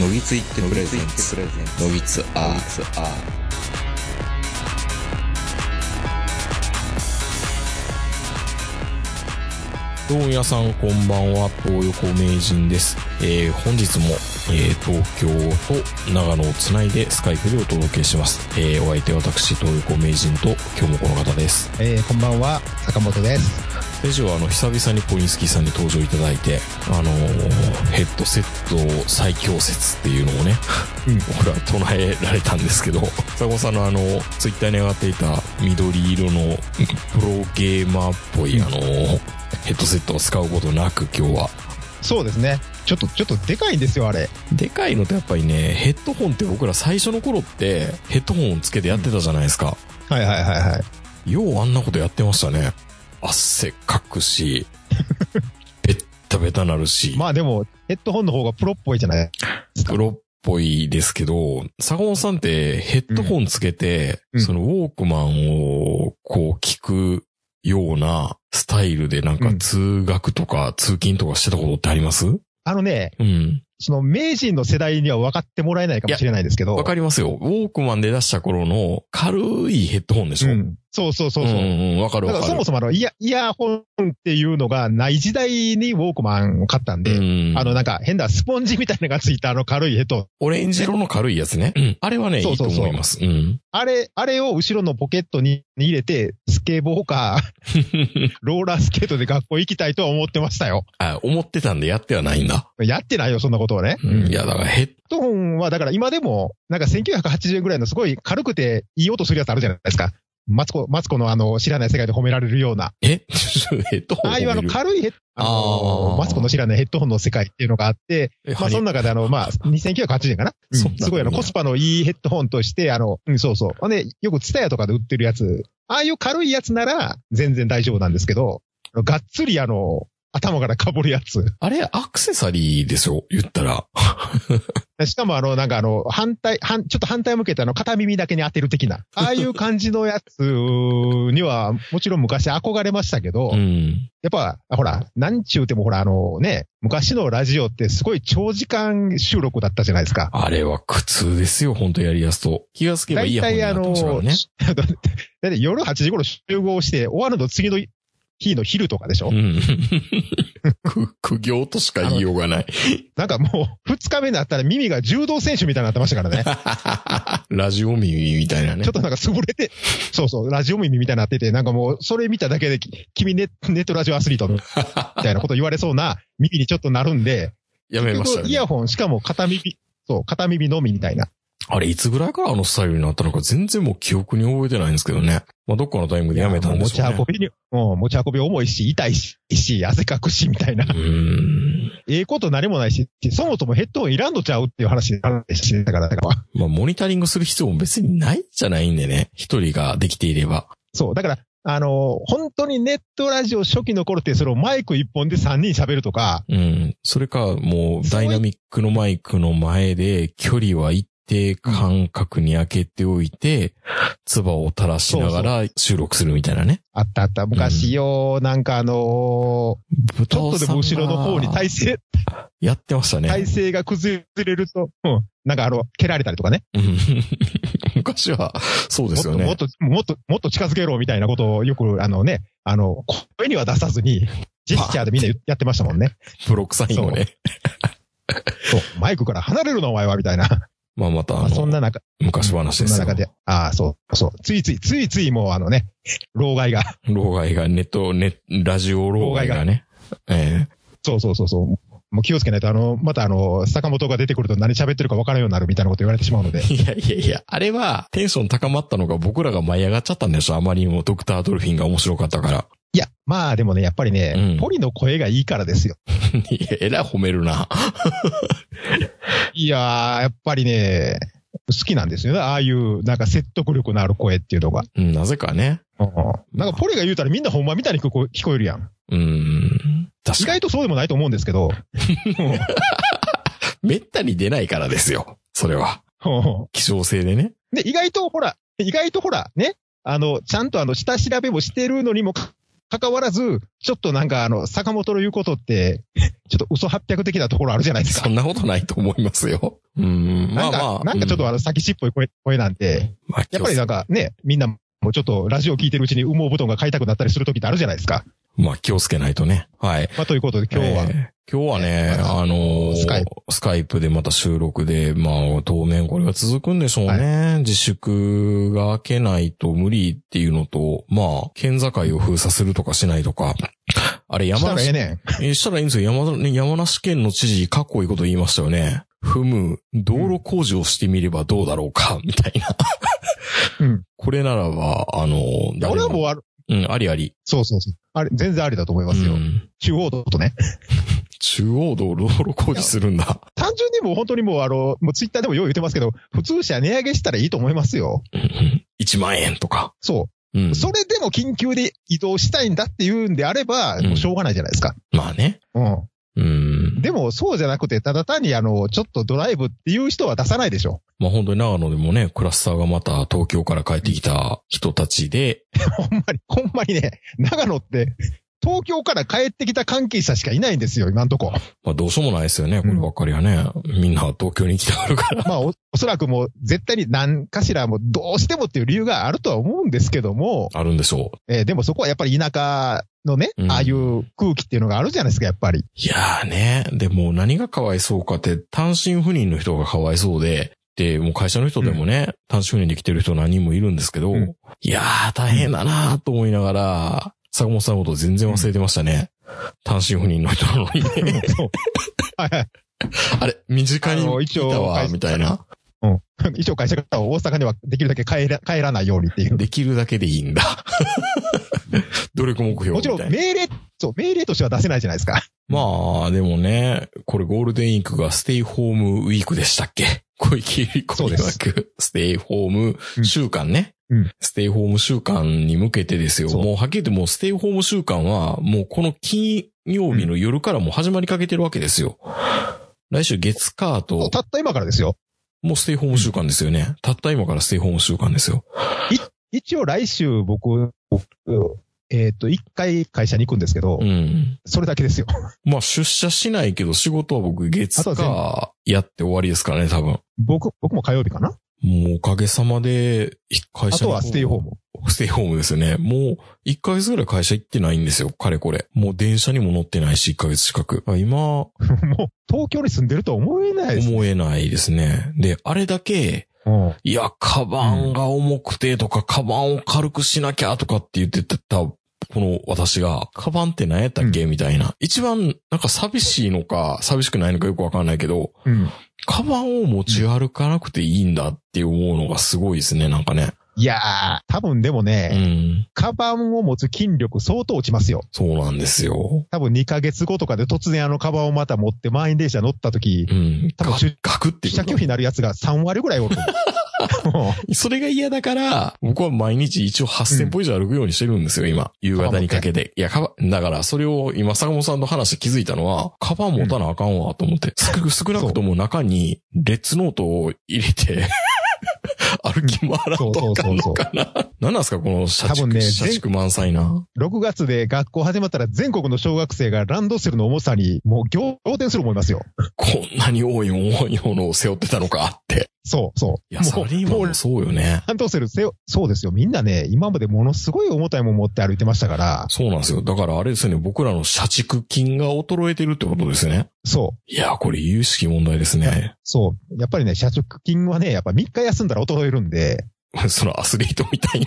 のぎついってプレゼンツのぎつアーどうも皆さんこんばんは、東横名人です。えー、本日も、えー、東京と長野をつないでスカイプでお届けします。えー、お相手は私、東横名人と今日もこの方です。えー、こんばんは、坂本です。先週はあの、久々にポリンスキーさんに登場いただいて、あのーヘッドセット最強説っていうのをね、うん僕ら唱えられたんですけど、坂本さんのあの、ツイッターに上がっていた緑色のプロゲーマーっぽいあのーヘッドセットを使うことなく今日はそうですね。ちょっと、ちょっとでかいんですよ、あれ。でかいのとやっぱりね、ヘッドホンって僕ら最初の頃ってヘッドホンつけてやってたじゃないですか。はいはいはいはい。ようあんなことやってましたね。汗かくし、ベッタベタなるし、まあでも、ヘッドホンの方がプロっぽいじゃない？プロっぽいですけど、坂本さんってヘッドホンつけて、うんそのウォークマンをこう聞くようなスタイルでなんかうん通学とか通勤とかしてたことってあります？あのね、うん。その名人の世代には分かってもらえないかもしれないですけど。わかりますよ。ウォークマンで出した頃の軽いヘッドホンでしょ、うん。そうそうそうそう。んうんうん、わかるだわかる。からそもそもあの、イヤ、イヤホンっていうのがない時代にウォークマンを買ったんで、うんあのなんか変なスポンジみたいなのがついたあの軽いヘッド。オレンジ色の軽いやつね。うんあれはね、いいとそうそうそう思います。うん。あれ、あれを後ろのポケットに入れて、スケボーか、ローラースケートで学校行きたいとは思ってましたよ。あ、思ってたんでやってはないんだ。やってないよ、そんなことはね。うん。いや、だからヘッヘッドホンは、だから今でも、なんか1980円ぐらいのすごい軽くていい音するやつあるじゃないですか。マツコ、マツコのあの、知らない世界で褒められるような。え？ヘッドホンああいうあの軽いヘッ、あのマツコの知らないヘッドホンの世界っていうのがあって、えまあその中であの、まあ2980円かな、うん。すごいあの、コスパのいいヘッドホンとして、あの、うん、そうそう。ほんで、よくツタヤとかで売ってるやつ、ああいう軽いやつなら全然大丈夫なんですけど、がっつりあの、頭から被るやつ。あれ、アクセサリーですよ、言ったら。しかもあの、なんかあの、反対、反、ちょっと反対向けてあの、片耳だけに当てる的な。ああいう感じのやつには、もちろん昔憧れましたけど、うん。やっぱ、ほら、なんちゅうてもほら、あのね、昔のラジオってすごい長時間収録だったじゃないですか。あれは苦痛ですよ、本当やりやすと。気がつけばイヤホンになってましたからね。だって夜8時頃集合して終わるの次の日の昼とかでしょ、うん。く苦行としか言いようがない。なんかもう、2日目になったら耳が柔道選手みたいになってましたからね。ラジオ耳みたいなねちょっ。となんか潰れて、そうそう、ラジオ耳みたいになってて、なんかもう、それ見ただけで、き君ネネットラジオアスリートみたいなこと言われそうな耳にちょっとなるんで、やめましたよねイヤ。ホン、しかも片耳、そう、片耳のみみたいな。あれ、いつぐらいからあのスタイルになったのか全然もう記憶に覚えてないんですけどね。まあ、どっかのタイミングでやめたんで持ちしょうね。運びに、うん、持ち運び重いし、痛いし、し汗かくし、みたいなう。ん。ええこと何もないし、そもそもヘッドホンいらんのちゃうっていう話になるし、だから、だから。まあ、モニタリングする必要も別にないじゃないんでね。一人ができていれば。そう、だから、あの、本当にネットラジオ初期の頃って、そのマイク一本で3人喋るとか、うん。それか、もう、ダイナミックのマイクの前で、距離は一定間隔に開けておいて、唾を垂らしながら収録するみたいなね。あったあった。昔よ、なんかあのーちょっとでも後ろの方に体勢。勢、やってましたね。体勢が崩れると、うん。なんかあの、蹴られたりとかね。うん 昔は、そうですよね。もっと、もっと、もっと、近づけろみたいなことをよく、あのね、あの、声には出さずに、ジェスチャーでみんなやってましたもんね。ブロックサインをね。そう、マイクから離れるのお前は、みたいな。まあまた、あまあそんの、な中、昔話ですよそんな中。で、ああ、そう、そう、ついつい、ついついもうあのね、老害が、老害が、ネット、ネラジオ老害がね。えそうそうそうそう、もう気をつけないと、あの、またあの、坂本が出てくると何喋ってるか分からんようになるみたいなこと言われてしまうのでえ。いやいやいや、あれは、テンション高まったのが僕らが舞い上がっちゃったんでしょあまりにもドクター・ドルフィンが面白かったから。いや、まあでもね、やっぱりね、うんポリの声がいいからですよ。えらい褒めるな。いやー、やっぱりね、好きなんですよね。ああいう、なんか説得力のある声っていうのが。うん、なぜかね。うんなんかポリが言うたらみんなほんまみたいに聞こ聞こえるやん。うん。意確かに。外とそうでもないと思うんですけど。めったに出ないからですよ。それは。うん希少性でね。で、意外とほら、意外とほら、ね、あの、ちゃんとあの、下調べもしてるのにもか、かかわらず、ちょっとなんかあの、坂本の言うことって、ちょっと嘘800的なところあるじゃないですかそ。んなことないと思いますよ。うん。まなんか、あまあ。なんかちょっとあの、先しっぽい声声なんで、うん、まあやっぱりなんかね、みんなもうちょっとラジオ聞いてるうちに羽毛布団が買いたくなったりする時ってあるじゃないですか。まあ気をつけないとね。はい。まあ、ということで今日は、えー今日はね、えーあのースカイプスカイプでまた収録で、まあ、当面これが続くんでしょうね。自粛が明けないと無理っていうのと、まあ、県境を封鎖するとかしないとか。あれ、した山梨、らええねん。えしたらいいんですよ。山ね山梨県の知事、かっこいいこと言いましたよね。ふむ、道路工事をしてみればどうだろうか、みたいな。うん。これならば、あのーいや、俺はもううん、ありあり。そうそうそう。あれ、全然ありだと思いますよ。うん中央道とね。中央道道路工事するんだ。単純にもう本当にもうあの、もうツイッターでもよう言ってますけど、普通車値上げしたらいいと思いますよ。うんうん1万円とか。そうう。ん。それでも緊急で移動したいんだっていうんであれば、うんもうしょうがないじゃないですか。まあね。うん。うん。でも、そうじゃなくて、ただ単にあの、ちょっとドライブっていう人は出さないでしょ。まあ本当に長野でもね、クラスターがまた東京から帰ってきた人たちで、ほんまに、ほんまにね、長野って、東京から帰ってきた関係者しかいないんですよ、今んとこ。まあどうしようもないですよね、こればっかりはね。みんな東京に行きたがるから。まあお、おそらくもう、絶対に何かしらもう、どうしてもっていう理由があるとは思うんですけども、あるんでしょう。えーでもそこはやっぱり田舎のね、うんああいう空気っていうのがあるじゃないですか、やっぱり。いやーね、でも何がかわいそうかって、単身赴任の人がかわいそうで、で、もう会社の人でもね、単身赴任で来てる人何人もいるんですけど、うんいやー大変だなーと思いながら、坂本さんのこと全然忘れてましたね。単身赴任の人なのにね。そう。はいはい。あれ、身近にいたわ、みたいな。一応会社から大阪にはできるだけ帰ら帰らないようにっていう。できるだけでいいんだ。努力目標もちろん。命令、そう、命令としては出せないじゃないですか。まあ、でもね、これゴールデンウィークがステイホームウィークでしたっけ？小池百合子曰く、ステイホーム週間ね。うんステイホーム週間に向けてですよ。もうはっきり言ってもうステイホーム週間は、もうこの金曜日の夜からもう始まりかけてるわけですよ。来週月火と、たった今からですよ。もうステイホーム週間ですよね。たった今からステイホーム週間ですよ。一応来週僕、僕えっ、と、一回会社に行くんですけど、うん。それだけですよ。まあ出社しないけど仕事は僕月あとは全火やって終わりですからね、多分。僕、僕も火曜日かなもうおかげさまで、会社にあとはステイホーム。ステイホームですよね。もう、1ヶ月ぐらい会社行ってないんですよ。かれこれ。もう電車にも乗ってないし、1ヶ月近く。今、もう、東京に住んでるとは思えないです。思えないですね。で、あれだけ、うんいや、カバンが重くてとか、カバンを軽くしなきゃとかって言ってた、この私が、カバンって何やったっけ、みたいな。一番、なんか寂しいのか、寂しくないのかよくわかんないけど、うん。カバンを持ち歩かなくていいんだって思うのがすごいですね、なんかね。いやー、多分でもうね、ん。カバンを持つ筋力相当落ちますよ。そうなんですよ。多分2ヶ月後とかで突然あのカバンをまた持って満員電車乗った時う、ん。ガ多分出ガクって拒否になるやつが3割ぐらいおる。それが嫌だから、僕は毎日一応8000歩以上歩くようにしてるんですよ、今。夕方にかけて。いや、カバン、だからそれを今坂本さんの話で気づいたのは、カバン持たなあかんわと思って。少少なくとも中にレッツノートを入れて、歩き回らんとあかんのかな。何なんですか、この社畜、多分ね社畜満載な。6月で学校始まったら全国の小学生がランドセルの重さにもう仰天すると思いますよ。こんなに多い重いものを背負ってたのかって。そう、そう。いや、サラリーマンもそうよね。ランドセル背負、そうですよ。みんなね、今までものすごい重たいもん持って歩いてましたから、そうなんですよ。だからあれですよね、僕らの社畜金が衰えてるってことですよね。そう。いや、これ有識問題ですね。そう。やっぱりね、社畜金はね、やっぱ3日休んだら衰えるんで、そのアスリートみたいな。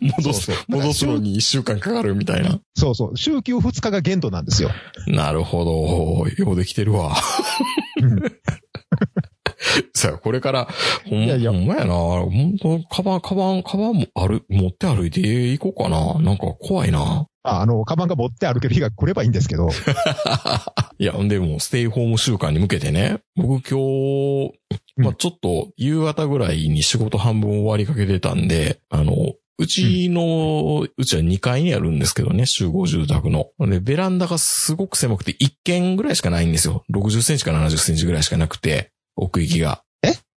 戻す、そうそう戻すのに一週間かかるみたいな。そうそう。週休2日が限度なんですよ。なるほど。ようできてるわ。うん さあ、これから、ほんいやいやほんまやな。本当カバン、カバン、カバンもある、持って歩いていこうかな。なんか怖いな。ああの、カバンが持って歩ける日が来ればいいんですけど、いや、でも、ステイホーム週間に向けてね、僕今日、まあちょっと夕方ぐらいに仕事半分終わりかけてたんで、あの、うちの、うちは2階にあるんですけどね、集合住宅の。で、ベランダがすごく狭くて1軒ぐらいしかないんですよ。60センチか70センチぐらいしかなくて、奥行きが。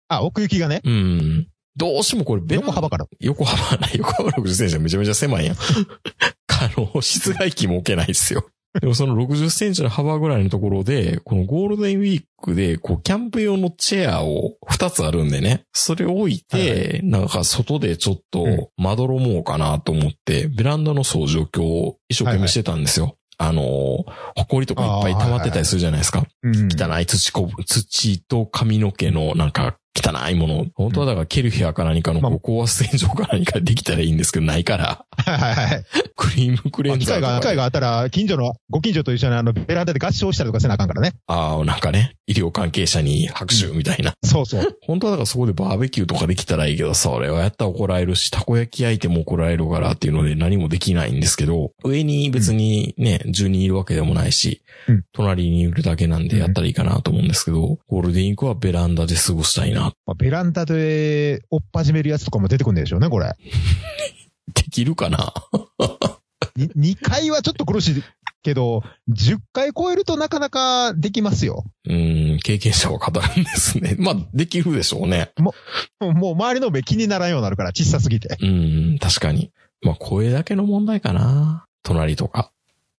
あ、奥行きがね、うん。どうしてもこれ横幅から。横幅ない、横幅60センチはめちゃめちゃ狭いやん。あの、室外機も置けないですよ。でもその60センチの幅ぐらいのところで、このゴールデンウィークで、こう、キャンプ用のチェアを2つあるんでね、それを置いて、なんか外でちょっと、まどろもうかなと思って、ベランダの掃除を今日一生懸命してたんですよ。あのー、埃とかいっぱい溜まってたりするじゃないですか。うん。汚い土こぶ、土と髪の毛のなんか汚いもの。本当はだからケルヒアか何かの高圧洗浄か何かできたらいいんですけど、ないから、はいはいはい。クリームクレン機会が、ザーとか機会があったら、近所の、ご近所と一緒にあの、ベランダで合唱したりとかせなあかんからね。ああ、なんかね、医療関係者に拍手みたいな。そうそう。本当はだからそこでバーベキューとかできたらいいけど、それはやったら怒られるし、たこ焼き焼いても怒られるからっていうので何もできないんですけど、上に別にね、10人いるわけでもないし、うん隣にいるだけなんでやったらいいかなと思うんですけど、ゴールデンウィークはベランダで過ごしたいな。まあ、ベランダで、おっ始めるやつとかも出てくるんでしょうね、これ。できるかな？に2回はちょっと苦しいけど、10回超えるとなかなかできますよ。うん、経験者は語るんですね。まあ、できるでしょうね。もうもう周りの目気にならんようになるから、小さすぎて。うん、確かに。まあ、声だけの問題かな。隣とか。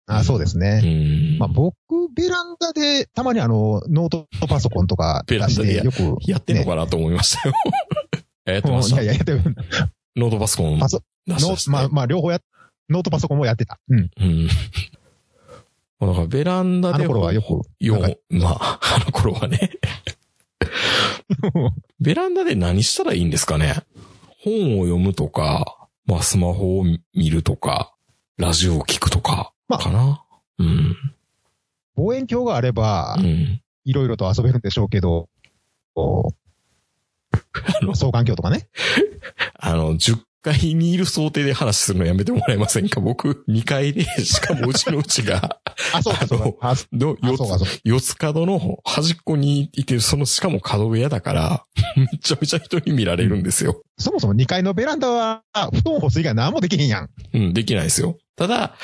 あそうですうね。ん。まあ、僕、ベランダで、たまにあの、ノートパソコンとか出しベランダでよく、やってんのかなと思いましたよ。やってもました。う いやいや、やってる。ノートパソコンパソノーまあ、まあ、両方や、ノートパソコンもやってた。うん。うん。だからベランダで。あの頃はよくよなんかまあ、あの頃はね。ベランダで何したらいいんですかね？本を読むとか、まあスマホを見るとか、ラジオを聞くとか、まあかな、うん。望遠鏡があればう、ん。いろいろと遊べるんでしょうけど、こあのう、双眼鏡とかね。あの、10階にいる想定で話するのやめてもらえませんか？僕、2階で、しかもうちのうちが、あ、そうか、そうか。あ、の、あ四つ、角の端っこにいて、その、しかも角部屋だから、めちゃめちゃ人に見られるんですよ。そもそも2階のベランダは、布団干す以外何もできへんやん。うん、できないですよ。ただ、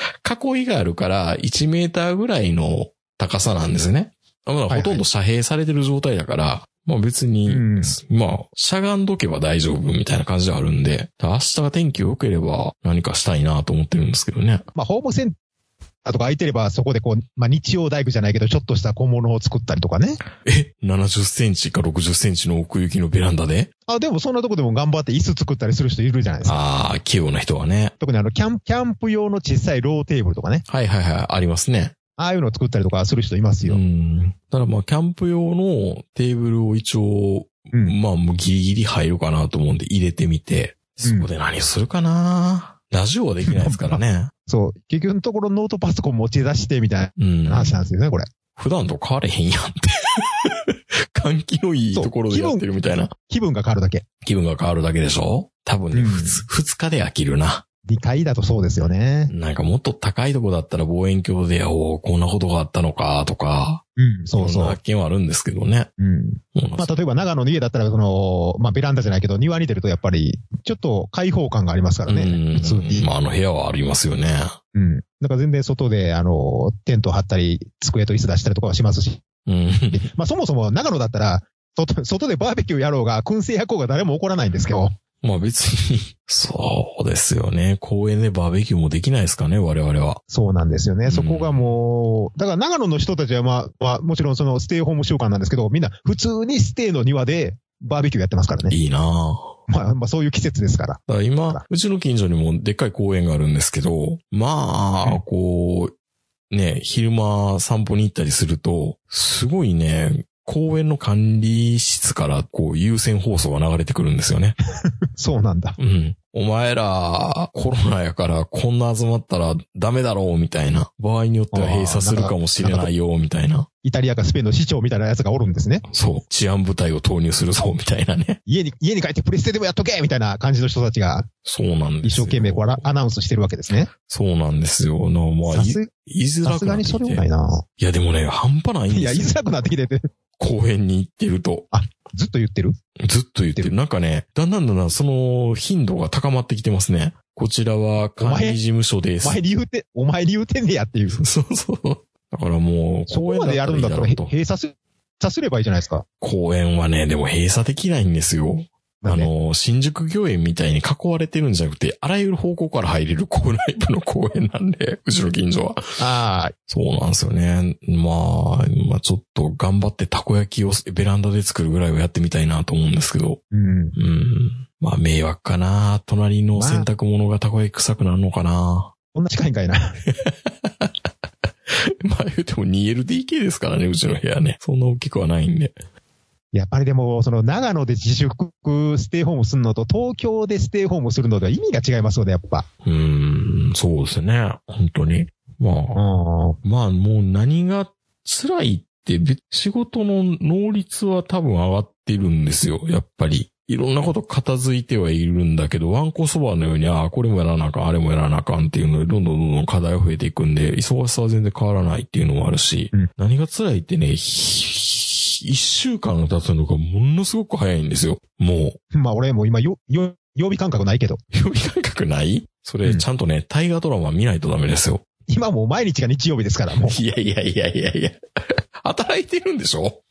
囲いがあるから、1メーターぐらいの高さなんですね。ほとんど遮蔽されてる状態だから、まあ別に、うんまあ、しゃがんどけば大丈夫みたいな感じではあるんで、明日が天気良ければ何かしたいなと思ってるんですけどね。まあ、ホームセンターとか空いてれば、そこでこう、まあ、日曜大工じゃないけど、ちょっとした小物を作ったりとかね。え ?70 センチか60センチの奥行きのベランダで？あ、でもそんなとこでも頑張って椅子作ったりする人いるじゃないですか。ああ、器用な人はね。特にあの、キャン、キャンプ用の小さいローテーブルとかね。はいはいはい、ありますね。ああいうのを作ったりとかする人いますよ。うん。ただまあ、キャンプ用のテーブルを一応、うんまあ、もうギリギリ入るかなと思うんで入れてみて、そこで何するかな、ラジオはできないですからね。そう。結局のところノートパソコン持ち出してみたいうんな。話なんですよね、これ。普段と変われへんやんって。換気のいいところでやってるみたいな。気分が変わるだけ。気分が変わるだけでしょ？多分ね、うん日で飽きるな。2階だとそうですよね。なんかもっと高いとこだったら望遠鏡で、おーこんなことがあったのか、とか、うん、そうそう。発見はあるんですけどね。うん。うんまあ、例えば長野の家だったら、その、まあ、ベランダじゃないけど、庭に出るとやっぱり、ちょっと開放感がありますからね。うん普通に。まあ、あの部屋はありますよね。うん。だから全然外で、あの、テント張ったり、机と椅子出したりとかはしますし。うん。まあ、そもそも長野だったら、外、外でバーベキューやろうが、燻製焼こうが誰も怒らないんですけど。まあ別に、そうですよね。公園でバーベキューもできないですかね、我々は。そうなんですよね。んそこがもう、だから長野の人たちはまあ、まあ、もちろんそのステイホーム習慣なんですけど、みんな普通にステイの庭でバーベキューやってますからね。いいなぁまあ、まあそういう季節ですから。だから今、うちの近所にもでっかい公園があるんですけど、まあ、こう、ね、昼間散歩に行ったりすると、すごいね、公園の管理室からこう優先放送が流れてくるんですよね。そうなんだ。うん。お前ら、コロナやからこんな集まったらダメだろうみたいな。場合によっては閉鎖するかもしれないよみたいな。イタリアかスペインの市長みたいなやつがおるんですね。そう。治安部隊を投入するぞみたいなね。家に、家に帰ってプレステでもやっとけみたいな感じの人たちがそうなんですよ。一生懸命こうアナウンスしてるわけですね。そうなんですよ。なまあ、いさす言いづらさすがにくなってきて。それもないな。いやでもね、半端ないんいや、ですよ。言いづらくなってきてて、公園に行ってると。ずっと言ってる？ずっと言ってる。なんかね、だんだんだんだんその頻度が高まってきてますね。こちらは管理事務所ですお。前に言うて、お前に言うてんねやってい う。そうそう。だからもう、そこまでやるんだったら、閉鎖す、さすればいいじゃないですか。公園はね、でも閉鎖できないんですよ。あの、新宿御苑みたいに囲われてるんじゃなくて、あらゆる方向から入れる公内部の公園なんで、うちの近所は。ああ、そうなんですよね。まあ、まあちょっと頑張ってたこ焼きをベランダで作るぐらいはやってみたいなと思うんですけど。うん。うん。まあ迷惑かな。隣の洗濯物がたこ焼き臭くなるのかな。こんな近いんかいな。まあ言うても 2LDK ですからね、うちの部屋ね。そんな大きくはないんで。やっぱりでも、その長野で自粛ステイホームするのと東京でステイホームするのでは意味が違いますよね、やっぱ。うーん、そうですね。本当に。まあ、うん。まあもう何が辛いって、べ仕事の能率は多分上がってるんですよ、やっぱり。いろんなこと片付いてはいるんだけど、ワンコそばのように、ああ、これもやらなあかん、あれもやらなあかんっていうので、どんどんどんどん課題が増えていくんで、忙しさは全然変わらないっていうのもあるし、うん何が辛いってね、ひ一週間が経つのがものすごく早いんですよ。もう。まあ俺もう今よ、よ、曜日感覚ないけど。曜日感覚ない？それ、うんちゃんとね、大河ドラマ見ないとダメですよ。今もう毎日が日曜日ですから、もう。いやいやいやいやいや。働いてるんでしょ？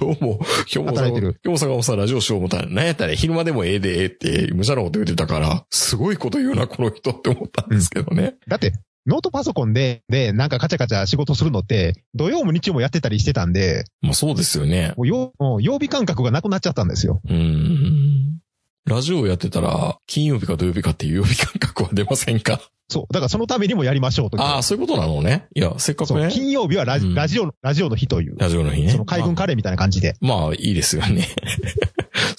今日も、今日も、働いてる。今日も坂本さんラジオしよう思ったら、なんやったら昼間でもええでええって、無茶なこと言ってたから、すごいこと言うな、この人って思ったんですけどね。だって、ノートパソコンで、で、なんかカチャカチャ仕事するのって、土曜も日曜もやってたりしてたんで、まあそうですよね。もうよもう曜日感覚がなくなっちゃったんですよ。うーん。ラジオやってたら、金曜日か土曜日かっていう曜日感覚は出ませんか？そう。だからそのためにもやりましょうと。ああ、そういうことなのね。いや、せっかくね、金曜日はラジ,、うんラジオの、ラジオの日という。ラジオの日ね。その海軍カレーみたいな感じで。まあ、まあ、いいですよね。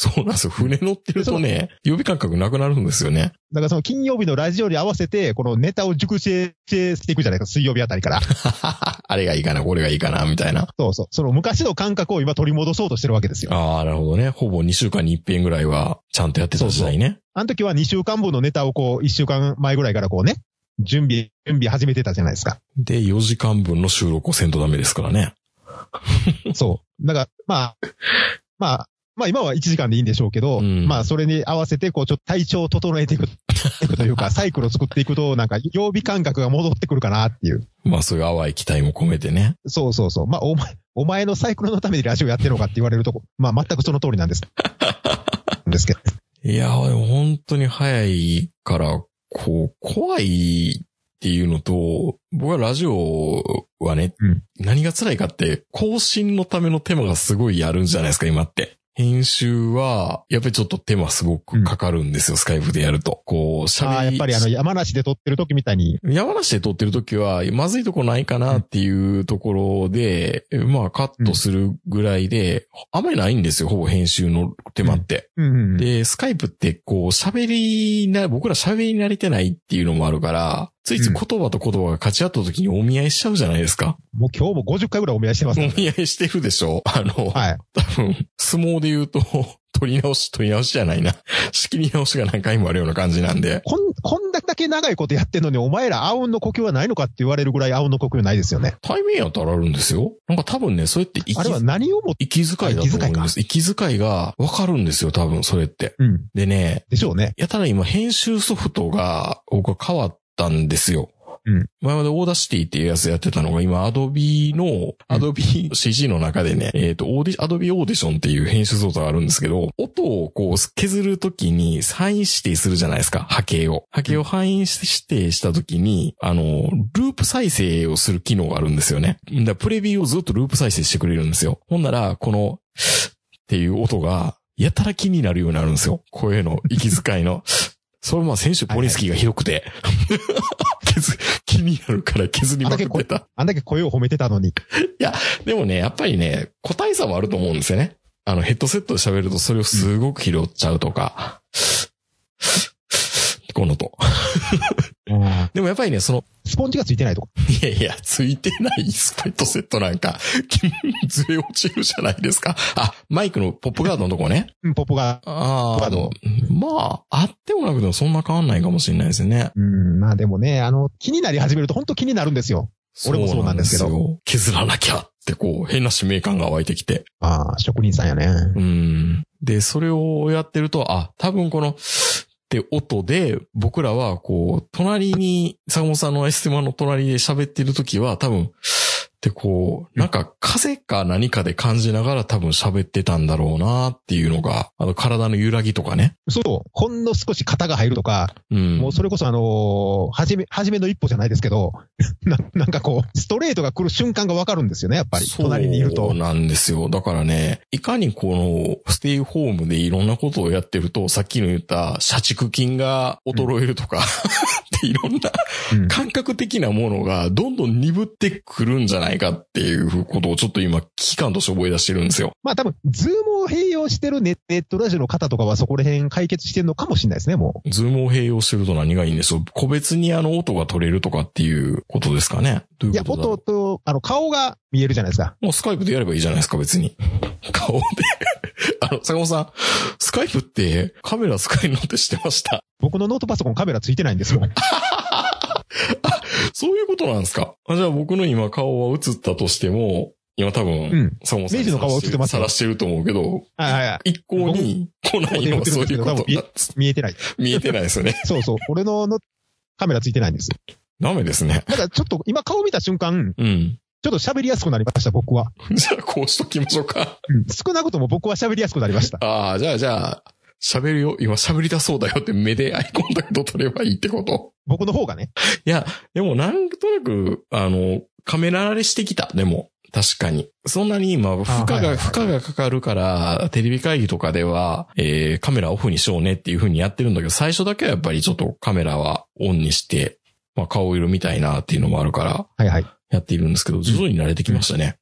そうなんですよ。船乗ってるとね、曜日感覚なくなるんですよね。だからその金曜日のラジオに合わせて、このネタを熟成していくじゃないですか、水曜日あたりから。あれがいいかな、これがいいかな、みたいな。そうそう。その昔の感覚を今取り戻そうとしてるわけですよ。ああ、なるほどね。ほぼ2週間に一遍ぐらいは、ちゃんとやってた時代ね。あの時は2週間分のネタをこう、1週間前ぐらいからこうね、準備、準備始めてたじゃないですか。で、4時間分の収録をせんとダメですからね。そう。だから、まあ、まあ、まあ今は1時間でいいんでしょうけど、うんまあそれに合わせてこうちょっと体調を整えていく というか、サイクルを作っていくと、なんか曜日感覚が戻ってくるかなっていう。まあ、そういう淡い期待も込めてね。そうそうそう。まあお前、お前のサイクルのためにラジオやってるのかって言われるとこ、まあ全くその通りなんです。ですけど。いや本当に早いから、こう、怖いっていうのと、僕はラジオはね、うん何が辛いかって、更新のための手間がすごいやるんじゃないですか、今って。編集は、やっぱりちょっと手間すごくかかるんですよ、スカイプでやると。こう、喋り。ああ、やっぱりあの山梨で撮ってる時みたいに、山梨で撮ってる時は、まずいとこないかなっていうところで、まあカットするぐらいで、あんまりないんですよ、ほぼ編集の手間って。うんうんうん、で、スカイプってこう喋りな、僕ら喋り慣れてないっていうのもあるから、ついつい言葉と言葉が勝ち合った時にお見合いしちゃうじゃないですか。もう今日も50回ぐらいお見合いしてますおから。見合いしてるでしょ？あの、はい。多分、相撲で言うと、取り直し、取り直しじゃないな。仕切り直しが何回もあるような感じなんで。こん、こんだけ長いことやってんのに、お前ら阿吽の呼吸はないのかって言われるぐらい阿吽の呼吸ないですよね。対面やったらあるんですよ。なんか多分ね、そうやって息あれは何をも息遣いだと思うんです。息遣いがわかるんですよ、多分それって。うん。でね、でしょうね。やたら今編集ソフトが僕は変わったんですよ。うん。前まで Audacity っていうやつやってたのが今アドビの、アドビ CG の中でね、えっ、と、オーディ、 Adobe Audition っていう編集ソフトがあるんですけど、音をこう削るときに範囲指定するじゃないですか、波形を。波形を範囲指定したときに、あの、ループ再生をする機能があるんですよね。だからプレビューをずっとループ再生してくれるんですよ。ほんなら、この、っていう音が、やたら気になるようになるんですよ。声の息遣いの。それまあ先週ポリスキーがひどくて、削 気になるから削りまくってた。あんだけ声を褒めてたのに。でもね、やっぱりね、個体差はあると思うんですよね。あの、ヘッドセットで喋るとそれをすごく拾っちゃうとか。この音。でもやっぱりね、その、スポンジがついてないとか。いやいや、ついてないスペットセットなんか、ずれ落ちるじゃないですか。あ、マイクのポップガードのとこね。うん、ポップが。ああ、あのまあ、あってもなくてもそんな変わんないかもしれないですね。うん、まあでもね、あの、気になり始めると本当気になるんですよ。俺もそうなんですけど削らなきゃってこう、変な使命感が湧いてきて。ああ、職人さんやね。うん。で、それをやってると、あ、多分この、って音で、僕らは、こう、隣に、坂本さんのエステマの隣で喋ってる時は、多分、ってこう、なんか風か何かで感じながら多分喋ってたんだろうなっていうのが、あの体の揺らぎとかね。そう。ほんの少し肩が入るとか、うん。もうそれこそあのーはじめ、はじめの一歩じゃないですけど、ななんかこう、ストレートが来る瞬間がわかるんですよね、やっぱり。隣にいると。そうなんですよ。だからね、いかにこのステイホームでいろんなことをやってると、さっきの言った社畜筋が衰えるとか、っていろんなうん感覚的なものがどんどん鈍ってくるんじゃないかっていうことをちょっと今危機感として覚え出してるんですよ。まあ多分、 Zoom を併用してるネネットラジオの方とかはそこら辺解決してるのかもしれないですね、もう。 Zoom を併用してると何がいいんでしょう個別にあの音が取れるとかっていうことですかね？どういいうや、ことだろう？音と、あの、顔が見えるじゃないですか。もう Skype でやればいいじゃないですか、別に。顔で。あの、坂本さん、スカイプってカメラ使えるのって知ってました？僕のノートパソコンカメラついてないんですもん。そういうことなんですか？あじゃあ僕の今顔は映ったとしても、今多分、うん。坂本さんに明治の顔は映ってますよ晒してると思うけど、はいはいはい。一向に来ないのはそういうこと。見えてない。見えてないですよね。そうそう。俺ののカメラついてないんです。ダメですね。だからちょっと今顔見た瞬間、うん。ちょっと喋りやすくなりました、僕は。じゃあこうしときましょうか。うん少なくとも僕は喋りやすくなりました。ああ、じゃあじゃあ、喋るよ。今喋り出そうだよって目でアイコンタクト取ればいいってこと僕の方がね。いや、でもなんとなく、あの、カメラ慣れしてきた。でも、確かに。そんなに今、負荷が、負荷がかかるから、テレビ会議とかでは、えー、カメラオフにしようねっていう風にやってるんだけど、最初だけはやっぱりちょっとカメラはオンにして、まあ顔色見たいなっていうのもあるから、はいはい。やっているんですけど、徐々に慣れてきましたね。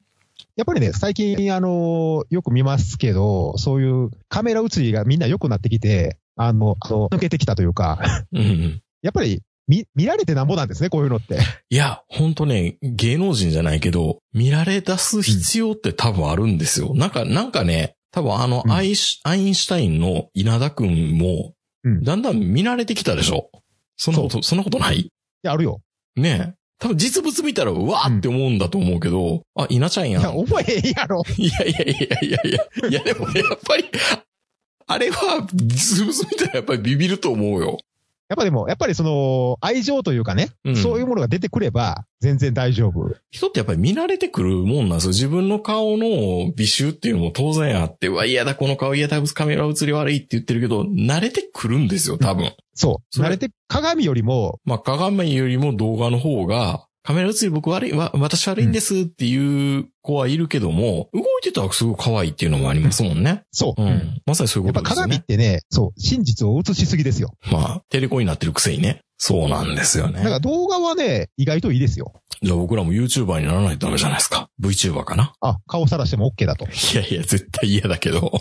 やっぱりね、最近、あのよく見ますけど、そういうカメラ映りがみんな良くなってきて、あの、あの抜けてきたというか、うんうん。やっぱり、見、見られてなんぼなんですね、こういうのって。いや、ほんとね、芸能人じゃないけど、見られ出す必要って多分あるんですよ。なんか、なんかね、多分あの、うんアイシアインシュタインの稲田くんも、うんだんだん見慣れてきたでしょそんなこと、そんなことない？いや、あるよ。ねえ。多分実物見たら、うわーって思うんだと思うけど、あ、稲ちゃんやん。いや、覚えへんやろ。いやいやいやいやいや。いやでもね、やっぱり、あれは実物見たらやっぱりビビると思うよ。やっぱでも、やっぱりその、愛情というかね、うんそういうものが出てくれば、全然大丈夫。人ってやっぱり見慣れてくるもんなんですよ。自分の顔の美醜っていうのも当然あって、うわ、嫌だ、この顔嫌だ、カメラ映り悪いって言ってるけど、慣れてくるんですよ、多分。そう。それ慣れて、鏡よりも、まあ、鏡よりも動画の方が、カメラ映り僕悪い、わ、私悪いんですっていう子はいるけども、動いてたらすごい可愛いっていうのもありますもんね。そう。うん。まさにそういうやっぱことですよね。鏡ってね、そう、真実を映しすぎですよ。まあ、テレコになってるくせにね。そうなんですよね。だから動画はね、意外といいですよ。じゃあ僕らも YouTuber にならないとダメじゃないですか。VTuber かなあ、顔さらしても OK だと。いやいや、絶対嫌だけど。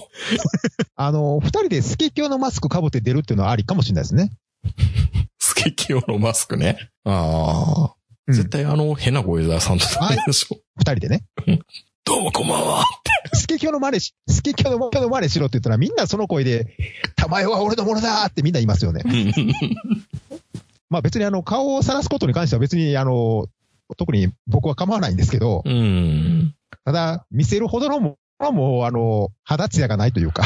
あの、二人でスケキョのマスク被って出るっていうのはありかもしれないですね。スケキヨのマスクね。ああ。うん絶対あの、変な声沢さんとダメでしょ。二人でね。どうもこんばんは。スケキョの真似し、スケキョの真似しろって言ったらみんなその声で、たまえは俺のものだってみんな言いますよね。まあ別にあの、顔を晒すことに関しては別にあの、特に僕は構わないんですけど、うん。ただ、見せるほどのものも、あの、肌ツヤがないというか、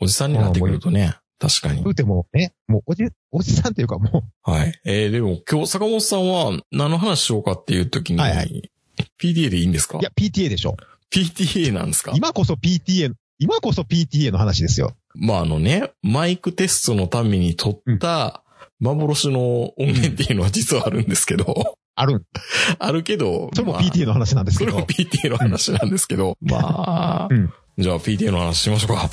おじさんになってくるとね、確かに言。うてもね、もうおじ、おじさんというかもう、はい。えー、でも今日坂本さんは何の話しようかっていう時に、はいは PTA でいいんですか？いや、PTA でしょ。PTA なんですか？今こそ PTA、今こそ PTA の話ですよ。まああのね、マイクテストのために撮った幻の音源っていうのは実はあるんですけど、あるん。あるけど、それもまあ PTA の話なんですけど。それも PTA の話なんですけど、まあ、うんじゃあ PTA の話しましょうか。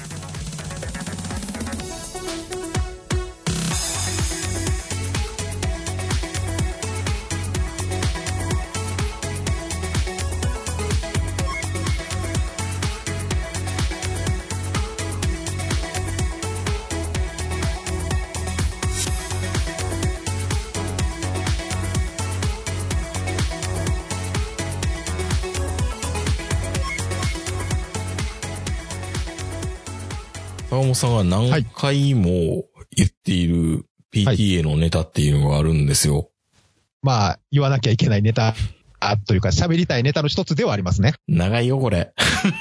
さんが何回も言っている PTA のネタっていうのがあるんですよ。まあ、言わなきゃいけないネタ、あというか喋りたいネタの一つではありますね。長いよ、これ。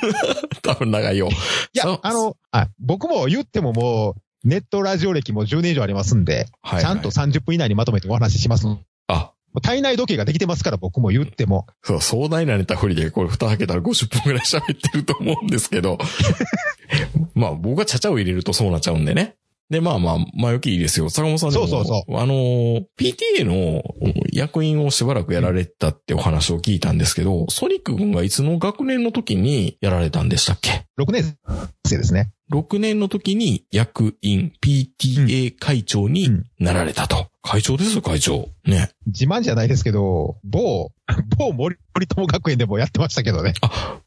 多分長いよ。いやあの、あ、僕も言ってももう、ネットラジオ歴も10年以上ありますんで、はいはいちゃんと30分以内にまとめてお話しします。あ、体内時計ができてますから、僕も言っても。そう、壮大なネタ振りで、これ蓋開けたら50分くらい喋ってると思うんですけど。まあ、僕がちゃちゃを入れるとそうなっちゃうんでね。で、まあまあ、前置きいいですよ。坂本さんでも、そうそうあの、PTA の役員をしばらくやられたってお話を聞いたんですけど、ソニック君がいつの学年の時にやられたんでしたっけ？6年生ですね。6年の時に役員 PTA 会長になられたと。会長ですよ、会長。ね。自慢じゃないですけど、某、某森森友学園でもやってましたけどね。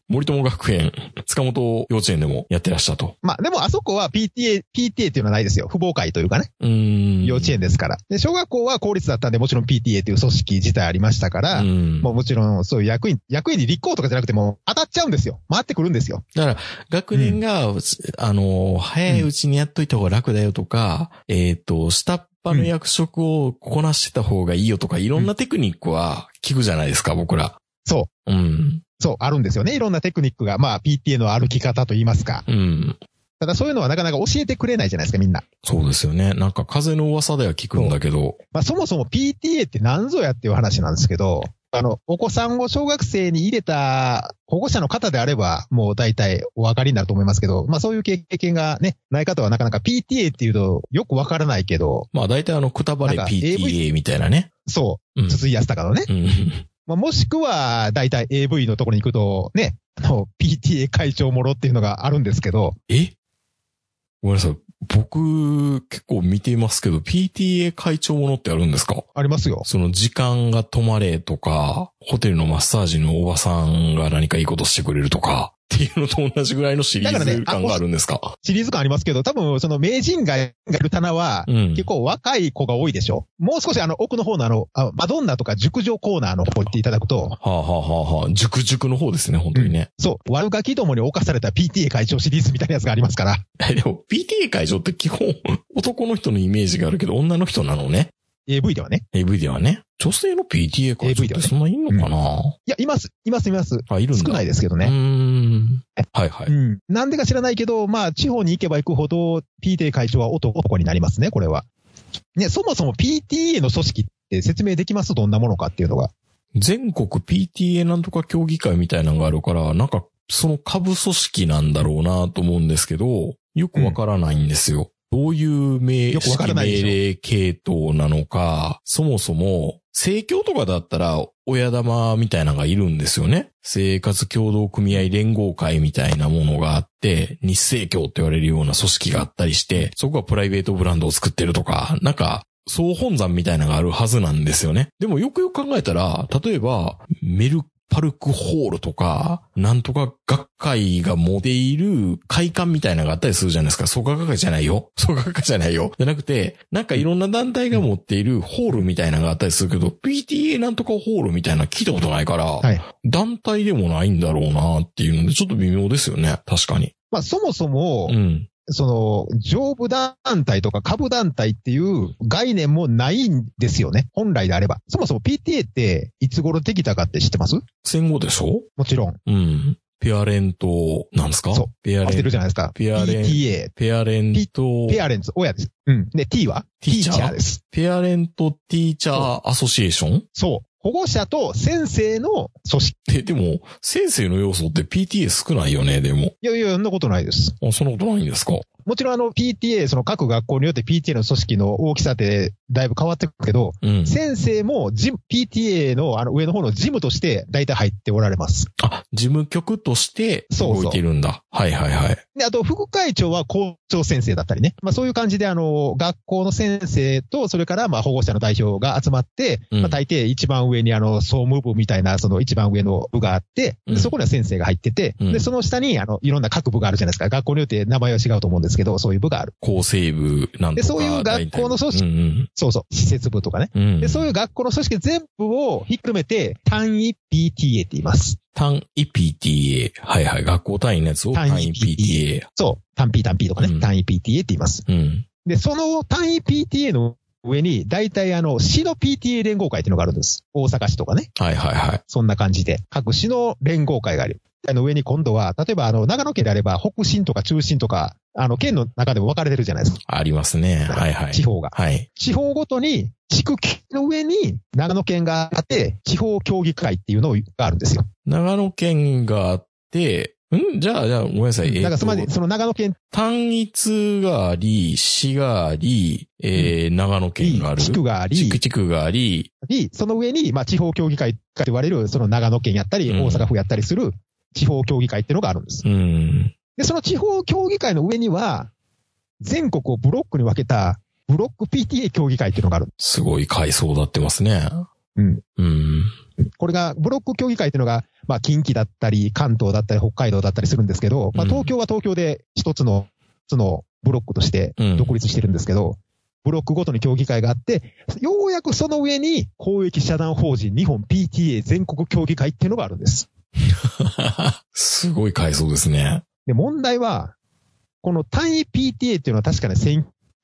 森友学園、塚本幼稚園でもやってらしたと。まあでもあそこは PTA、PTA っていうのはないですよ。父母会というかね。うーん。幼稚園ですから。で、小学校は公立だったんで、もちろん PTA っていう組織自体ありましたから、うん。もうもちろんそういう役員、役員に立候補とかじゃなくても当たっちゃうんですよ。回ってくるんですよ。だから、学年が、あの、早いうちにやっといた方が楽だよとか、えっ、と、下っ端の役職をこなしてた方がいいよとか、いろんなテクニックは聞くじゃないですか、僕ら。そう。うん。そう、あるんですよね。いろんなテクニックが、まあ PTA の歩き方と言いますか。うん。ただそういうのはなかなか教えてくれないじゃないですか、みんな。そうですよね。なんか風の噂では聞くんだけど。まあそもそも PTA って何ぞやっていう話なんですけど、あの、お子さんを小学生に入れた保護者の方であれば、もう大体お分かりになると思いますけど、まあそういう経験がね、ない方はなかなか PTA っていうとよくわからないけど、まあ大体あの、くたばれ PTA みたいなね。そうう、ん。筒井康隆のね。うん。まあもしくは、大体 AV のところに行くと、ね、あの、PTA 会長もろっていうのがあるんですけど、え？ごめんなさい。僕、結構見ていますけど、PTA 会長ものってあるんですか？ありますよ。その時間が止まれとか、ホテルのマッサージのおばさんが何かいいことしてくれるとか、っていうのと同じぐらいのシリーズ感があるんですか？シリーズ感ありますけど、多分その名人がいる棚は、うん。結構若い子が多いでしょ。もう少しあの奥の方のあの、あマドンナとか熟女コーナーの方行っていただくと、はあ、はあはあはあ、熟熟の方ですね、本当にね。そう、悪ガキどもに侵された PTA 会長シリーズみたいなやつがありますから、え、でも、PTA 会長って基本、男の人のイメージがあるけど、女の人なのね。AV ではね。AV ではね。女性の PTA 会長 AV ではそんないんのかな、いや、います、います、います。あ、いるんだ。少ないですけどね。ん。はいはい。うん。なんでか知らないけど、まあ、地方に行けば行くほど、PTA 会長は男男になりますね、これは。ね、そもそも PTA の組織って説明できます？どんなものかっていうのが。全国 PTA なんとか協議会みたいなのがあるから、なんか、その下部組織なんだろうなと思うんですけど、よくわからないんですよ。どういう命よくわからないでしょ命令系統なのか、そもそも、政教とかだったら、親玉みたいなのがいるんですよね。生活協同組合連合会みたいなものがあって、日政教って言われるような組織があったりして、そこはプライベートブランドを作ってるとか、なんか、総本山みたいなのがあるはずなんですよね。でもよくよく考えたら、例えば、メルパルクホールとか、なんとか学会が持っている会館みたいなのがあったりするじゃないですか。創価学会じゃないよ。創価学会じゃないよ。じゃなくて、なんかいろんな団体が持っているホールみたいなのがあったりするけど、PTA なんとかホールみたいなの聞いたことないから、はい。団体でもないんだろうなっていうので、ちょっと微妙ですよね。確かに。まあ、そもそも、うん。その、上部団体とか株団体っていう概念もないんですよね。本来であれば。そもそも PTA っていつ頃できたかって知ってます？戦後でしょ？もちろん。うん。ペアレント、なんですか？そうペア合ってレント。るじゃないですか。ペアレン PTA。ペアレント、ペアレンツ、親です。うん。で、T は？ティーチャーです。ペアレントティーチャーアソシエーション？そう。保護者と先生の組織。え、でも、先生の要素って PTA 少ないよね、でも。いやいや、そんなことないです。あ、そんなことないんですか？もちろんあの PTA、その各学校によって PTA の組織の大きさってだいぶ変わってくるけど、うん。先生もジム PTA のあの上の方の事務として大体入っておられます。あ、事務局としてそうそう動いてるんだ。はいはいはい。で、あと副会長は校長先生だったりね。まあそういう感じであの、学校の先生と、それからまあ保護者の代表が集まって、うんまあ大抵一番上にあの、総務部みたいなその一番上の部があって、そこには先生が入ってて、うんで、その下にあの、いろんな各部があるじゃないですか。学校によって名前は違うと思うんですけど、そういう部がある。構成部なんとか。でそういう学校の組織うんそうそう、施設部とかね。うん。うん。で、そういう学校の組織全部をひっくるめて単位 PTA って言います。単位 PTA。はいはい。学校単位のやつを単位単位 PTA。そう、単 P 単 P とかね、うん単位 PTA って言います。うん。で、その単位 PTA の上に、大体あの、市の PTA 連合会っていうのがあるんです。大阪市とかね。はいはいはい。そんな感じで。各市の連合会がある。あの上に今度は、例えばあの、長野県であれば、北進とか中進とか、あの、県の中でも分かれてるじゃないですか。ありますね。はいはい。地方が。はい。地方ごとに、地区の上に長野県があって、地方協議会っていうのがあるんですよ。長野県があって、ん？じゃあ、じゃあ、ごめんなさい。えーとだからつまり、その長野県単一があり、市があり、えー、長野県にがある。地区があり地、区地区があり、に、その上に、まあ、地方協議会と言われる、その長野県やったり、うん大阪府やったりする地方協議会っていうのがあるんです。うん。で、その地方協議会の上には、全国をブロックに分けた、ブロック PTA 協議会っていうのがある。すごい階層立ってますね。うん。うん。これが、ブロック協議会っていうのが、まあ、近畿だったり、関東だったり、北海道だったりするんですけど、まあ、うん東京は東京で一つの、その、ブロックとしてうん独立してるんですけど、ブロックごとに協議会があって、ようやくその上に公益社団法人日本 PTA 全国協議会っていうのがあるんです。すごい階層ですね。で、問題は、この単位 PTA っていうのは確かね、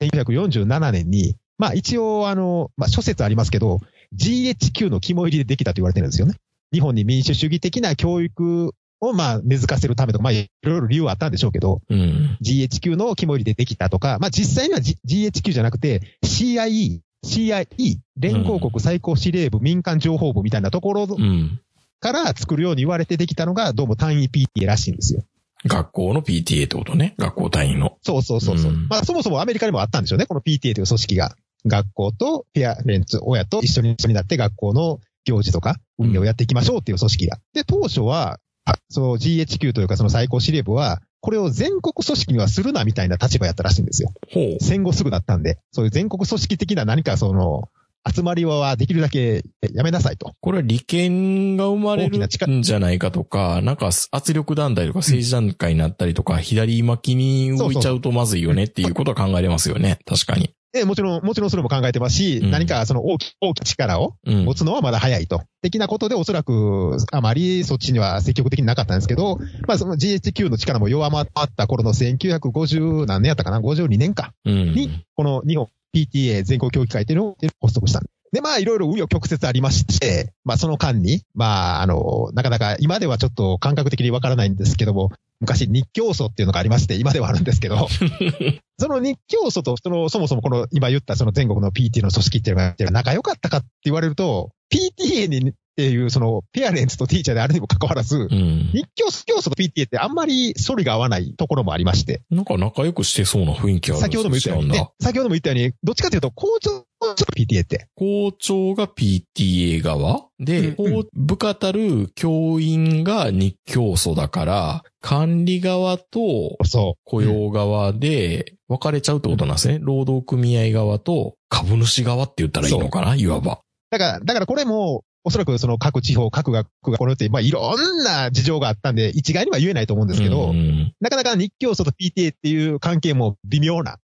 1947年に、まあ一応あの、まあ諸説ありますけど、GHQ の肝入りでできたと言われてるんですよね。日本に民主主義的な教育をまあ根付かせるためとか、まあいろいろ理由はあったんでしょうけど、うん。GHQ の肝入りでできたとか、まあ実際には、G、GHQ じゃなくて CIE、CIE、連合国最高司令部民間情報部みたいなところうん。から作るように言われてできたのが、どうも単位 PTA らしいんですよ。学校の PTA ってことね。学校単位の。そうそうそうそう、うんまあそもそもアメリカにもあったんでしょうね、この PTA という組織が。学校とペアレンツ、親と一緒に一緒になって学校の行事とか運営をやっていきましょうっていう組織が。で、当初は、あその GHQ というかその最高司令部は、これを全国組織にはするなみたいな立場やったらしいんですよ。戦後すぐだったんで、そういう全国組織的な何かその、集まりはできるだけやめなさいと。これは利権が生まれるんじゃないかとか、なんか圧力団体とか政治団体になったりとか、左巻きに動いちゃうとまずいよねっていうことは考えれますよね。確かに。で、もちろん、もちろんそれも考えてますし、うん何かその大き大きな力をうん持。つのはまだ早いと。的なことでおそらくあまりそっちには積極的になかったんですけど、まあその GHQ の力も弱まった頃の1950何年やったかな ?52 年か。うん。に、この日本 PTA 全国協議会っていうのを発足した。んで、まあ、いろいろ紆余曲折ありまして、まあ、その間に、まあ、あの、なかなか、今ではちょっと感覚的にわからないんですけども、昔日教祖っていうのがありまして、今ではあるんですけど、その日教祖と、その、そもそもこの、今言ったその全国の PTA の組織っていうのが仲良かったかって言われると、PTA にっていう、その、ペアレンツとティーチャーであるにも関わらず、うん。日教教祖と PTA ってあんまり反りが合わないところもありまして、なんか仲良くしてそうな雰囲気あるん先ほども言ったようにね先ほども言ったように、どっちかというと、校長の PTA って、校長が PTA 側？で、部下たる教員が日教祖だから、管理側とそ雇用側で分かれちゃうってことなんですね。労働組合側と株主側って言ったらいいのかないわば。う。だから、だからこれも、おそらくその各地方、各学がこれって、まあいろんな事情があったんで、一概には言えないと思うんですけど、うん。なかなか日教祖と PTA っていう関係も微妙なうん。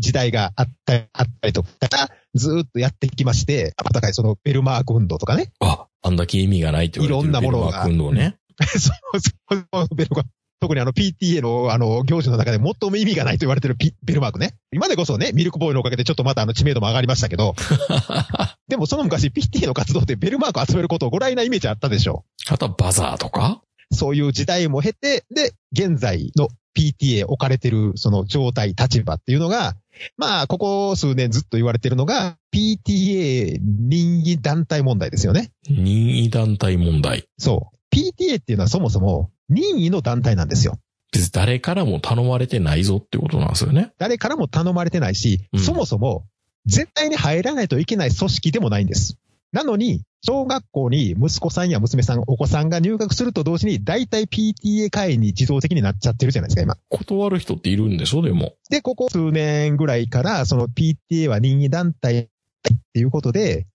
時代があったあったりとか、ずーっとやってきまして、あたかいそのベルマーク運動とかね。あ、あんだけ意味がないって言われてるいろんなものがベルマーク運動ね。そうそう、ベルマーク。特にあの PTA のあの行事の中で最も意味がないと言われてるピベルマークね。今でこそね、ミルクボーイのおかげでちょっとまたあの知名度も上がりましたけど、でもその昔 PTA の活動でベルマークを集めることをご覧なイメージあったでしょあとはバザーとか？そういう時代も経て、で、現在の PTA 置かれてるその状態、立場っていうのが、まあ、ここ数年ずっと言われてるのが、PTA 任意団体問題ですよね。任意団体問題。そう。PTA っていうのはそもそも任意の団体なんですよ。別に誰からも頼まれてないぞってことなんですよね。誰からも頼まれてないし、うんそもそも絶対に入らないといけない組織でもないんです。なのに、小学校に息子さんや娘さん、お子さんが入学すると同時に、大体 PTA 会員に自動的になっちゃってるじゃないですか、今。断る人っているんでしょでも。で、ここ数年ぐらいから、その PTA は任意団体っていうことで、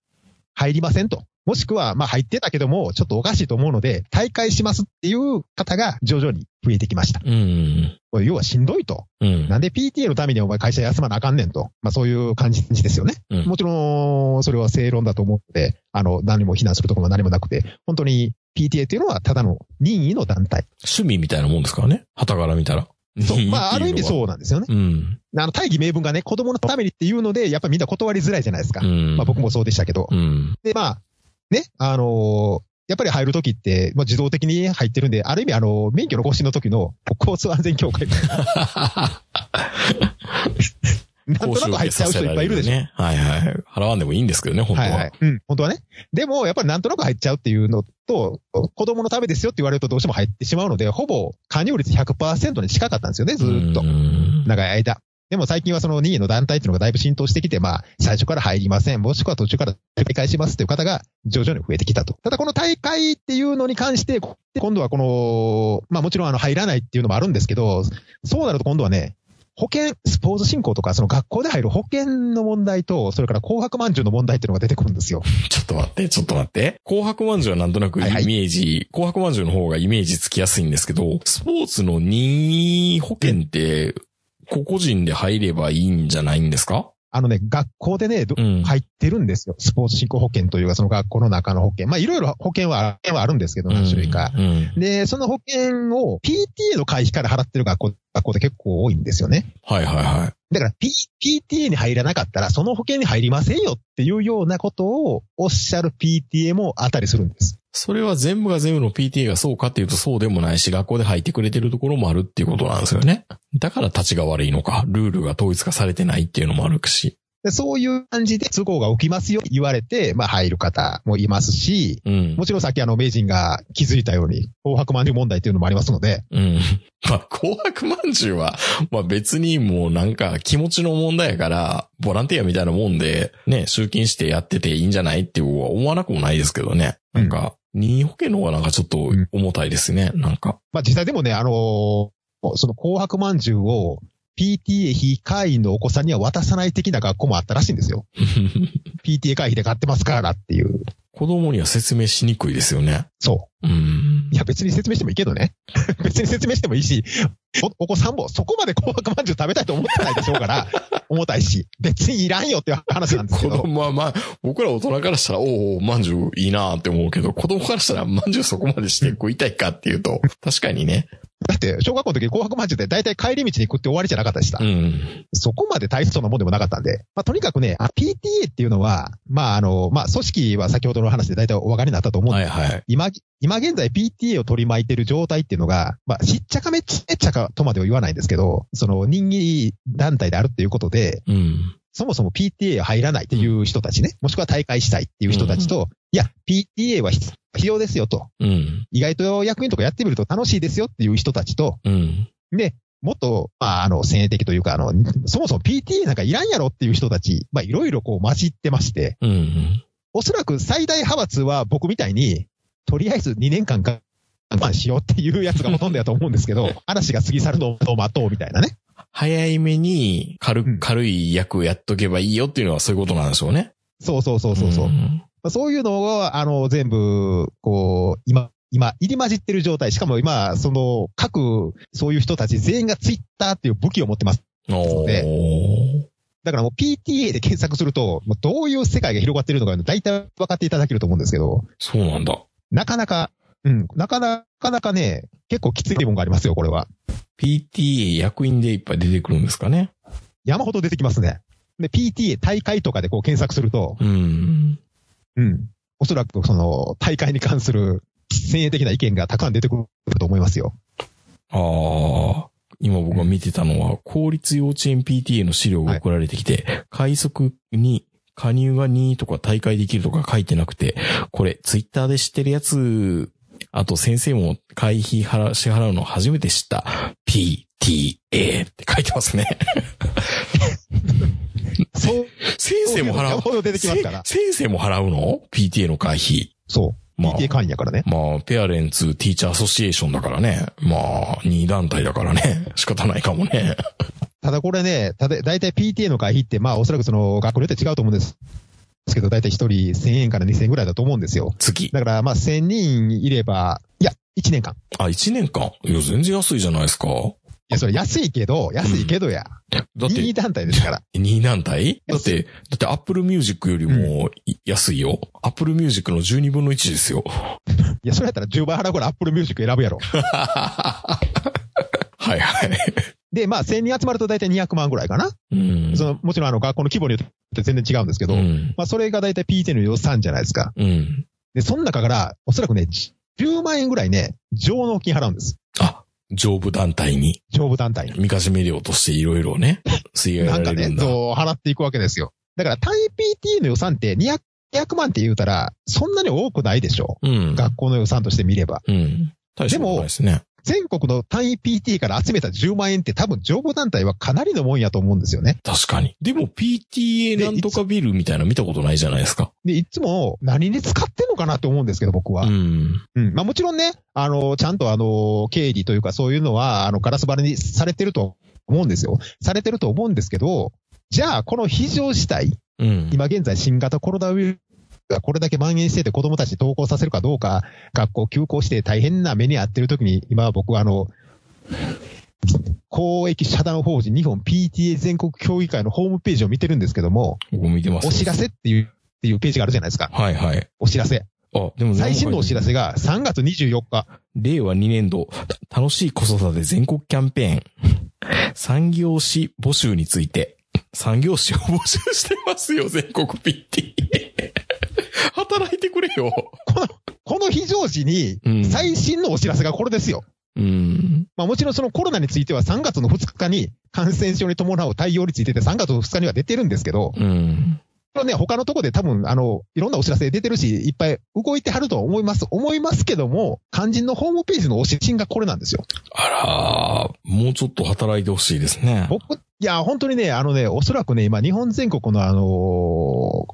入りませんと。もしくは、まあ入ってたけども、ちょっとおかしいと思うので、退会しますっていう方が徐々に増えてきました。うん。要はしんどいと。うん。なんで PTA のためにお前会社休まなあかんねんと。まあそういう感じですよね。うんもちろん、それは正論だと思って、あの、何も非難するところも何もなくて、本当に PTA っていうのはただの任意の団体。趣味みたいなもんですからね。旗から見たら。そう。まあ ある意味う。そうなんですよね。うん。あの、大義名分がね、子供のためにっていうので、やっぱりみんな断りづらいじゃないですか。うん。まあ僕もそうでしたけど。うん。で、まあ、ね、あのーやっぱり入るときって、まあ、自動的に入ってるんで、ある意味、あの、免許の更新の時の交通安全協会な なんとなく入っちゃう人いっぱいいるでしょ。ね。はいはい。払わんでもいいんですけどね、本当は。はいはい。うん、本当はね。でも、やっぱりなんとなく入っちゃうっていうのと、子供のためですよって言われるとどうしても入ってしまうので、ほぼ加入率100%に近かったんですよね、ずーっとう。ん長い間。でも最近はその任意の団体っていうのがだいぶ浸透してきて、まあ、最初から入りません、もしくは途中から繰り返しますっていう方が徐々に増えてきたと。ただこの大会っていうのに関して、今度はこの、まあもちろんあの入らないっていうのもあるんですけど、そうなると今度はね、保険、スポーツ振興とか、その学校で入る保険の問題と、それから紅白まんじゅうの問題っていうのが出てくるんですよ。ちょっと待って、ちょっ個待って。紅白まんじゅうはなんとなくイメはいはいージ、紅白まんじゅうの方がイメージつきやすいんですけど、スポーツの任意保険って、個々人で入ればいいんじゃないんですか？あのね、学校でね、どうん入ってるんですよ。スポーツ振興保険というか、その学校の中の保険。まあ、いろいろ保険は、保険はあるんですけど、何種類か。うん。うんで、その保険を PTA の会費から払ってる学校、学校って結構多いんですよね。はいはいはい。だから、P、PTA に入らなかったら、その保険に入りませんよっていうようなことをおっしゃる PTA もあったりするんです。それは全部が全部の PTA がそうかっていうとそうでもないし、学校で入ってくれてるところもあるっていうことなんですよね。だから立ちが悪いのか、ルールが統一化されてないっていうのもあるし。でそういう感じで都合が起きますよ言われて、まあ入る方もいますし、うん。もちろんさっきあの名人が気づいたように、紅白まんじゅう問題っていうのもありますので、うん。まあ、紅白まんじゅうは、まあ別にもうなんか気持ちの問題やから、ボランティアみたいなもんで、ね、集金してやってていいんじゃないっていうは思わなくもないですけどね。なんか、任意保険の方がなんかちょっと重たいですね。なんか。まあ実際でもね、あのーその紅白まんじゅうを PTA 非会員のお子さんには渡さない的な学校もあったらしいんですよ。PTA 会費で買ってますからっていう。子供には説明しにくいですよね。そうんう。い。や別に説明してもいいけどね。別に説明してもいいし、おお子さんもそこまで紅白まんじゅう食べたいと思ってないでしょうから、重たいし、別にいらんよっていう話なんですけ子ど。供はまあ、僕ら大人からしたら、おお、まんじゅういいなって思うけど、子供からしたら、まんじゅうそこまでして食いたいかっていうと、確かにね。だって、小学校の時紅白まんじゅうって大体帰り道に食って終わりじゃなかったでした。うん。そこまで大層なもんでもなかったんで、まあ、とにかくね、あ PTA っていうのは、まあ、あの、まあ、組織は先ほどの話で大体お分かりになったと思うんですはいはい。今、今現在 PTA を取り巻いてる状態っていうのが、まあ、しっちゃかめっちゃちゃかとまでは言わないんですけど、その人気団体であるっていうことで、うん。そもそも PTA 入らないっていう人たちね、もしくは大会したいっていう人たちと、いや、PTA は必必要ですよと。うん。意外と役員とかやってみると楽しいですよっていう人たちと、うん。で、もっと、まあ、あの、先鋭的というか、あの、そもそも PTA なんかいらんやろっていう人たち、まあ、いろいろこう混じってまして、うん。おそらく最大派閥は僕みたいに、とりあえず2年間我慢しようっていうやつがほとんどやと思うんですけど、話が過ぎ去るのを待とうみたいなね。早い目に軽,、うん軽い役やっとけばいいよっていうのはそういうことなんでしょうね。そうそうそうそうそう。んまあそういうのを、あの、全部、こう、今、今、入り混じってる状態。しかも今、その、各、そういう人たち全員がツイッターっていう武器を持ってます。おでー。だからもう PTA で検索すると、どういう世界が広がってるのか、大体分かっていただけると思うんですけど、そうなんだ。なかなか、うん、なかなかなかね、結構きついもんがありますよ、これは。PTA 役員でいっぱい出てくるんですかね。山ほど出てきますね。で、PTA 大会とかでこう検索すると、うん。うん。おそらくその大会に関する先鋭的な意見がたくさん出てくると思いますよ。ああ。今僕が見てたのは、公立幼稚園 PTA の資料が送られてきて、快速に加入が2とか大会できるとか書いてなくて、これツイッターで知ってるやつ、あと先生も会費払支払うの初めて知った。PTA って書いてますね。そう、先生も払う。山ほど出てきますから。せ先生も払うの ?PTA の会費。そう。まあ PTA 会員やからね。まあ、ペアレンツ・ティーチャー・アソシエーションだからね。まあ、2団体だからね。仕方ないかもね。ただこれね、ただ、だいたい PTA の会費って、まあおそらくその学校によって違うと思うんです。ですけど、だいたい1人1000円から2000円ぐらいだと思うんですよ。月。だからまあ1000人いれば、いや、1年間。あ、1年間？いや、全然安いじゃないですか。いや、それ安いけど、安いけどや。だって、任意団体ですから。2団体だって、だって Apple Music よりもい安いよ。Apple Music の12分の1ですよ。いや、それやったら10倍払うから Apple Music 選ぶやろ。はいはい。で、まあ1000人集まると大体200万ぐらいかな。うん。その、もちろんあの学校の規模によって全然違うんですけど、うん。まあそれが大体 PTA の予算じゃないですか。うん。で、その中から、おそらくね、10万円ぐらいね、上納金払うんです。あ、上部団体に、上部団体に。見かしめ料としていろいろね、吸い上げなんかね。そう、払っていくわけですよ。だから単位 PT の予算って200 200万って言うたら、そんなに多くないでしょうん。学校の予算として見れば。うん。大したことないですね。全国の単位 PT から集めた10万円って多分上部団体はかなりのもんやと思うんですよね。確かに。でも PTA なんとかビルみたいなの見たことないじゃないですか。で、いつも何に使ってんのかなって思うんですけど、僕は。うん。うん。まあもちろんね、あの、ちゃんとあの、経理というかそういうのは、あの、ガラス張りにされてると思うんですよ。されてると思うんですけど、じゃあ、この非常事態、うん。今現在新型コロナウイルスがこれだけ蔓延してて子供たちに登校させるかどうか、学校休校して大変な目に遭ってる時に、今は僕はあの、公益社団法人日本 PTA 全国協議会のホームページを見てるんですけども、僕見てます。お知らせっていう、っていうページがあるじゃないですか。はいはい。お知らせ。あ、でも最新のお知らせ。せが3月24日。令和2年度、た楽しい子育て全国キャンペーン。産業士募集について。産業士を募集してますよ、全国 PT。働いてくれよ。この非常時にうん、最新のお知らせがこれですよ。うん。まあもちろんそのコロナについては3月の2日に感染症に伴う対応についてて3月の2日には出てるんですけど、うん。これね、他のとこで多分、あの、いろんなお知らせ出てるし、いっぱい動いてはるとは思います。思いますけども、肝心のホームページのお指針がこれなんですよ。あらー、もうちょっと働いてほしいですね。僕、いや、本当にね、あのね、おそらくね、今、日本全国のあのー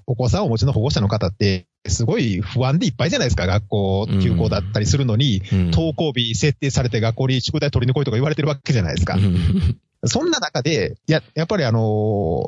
お子さんをお持ちの保護者の方って、すごい不安でいっぱいじゃないですか。学校休校だったりするのに、うん登校日設定されて学校に宿題取りに来いとか言われてるわけじゃないですか。うんそんな中で、や、やっぱりあの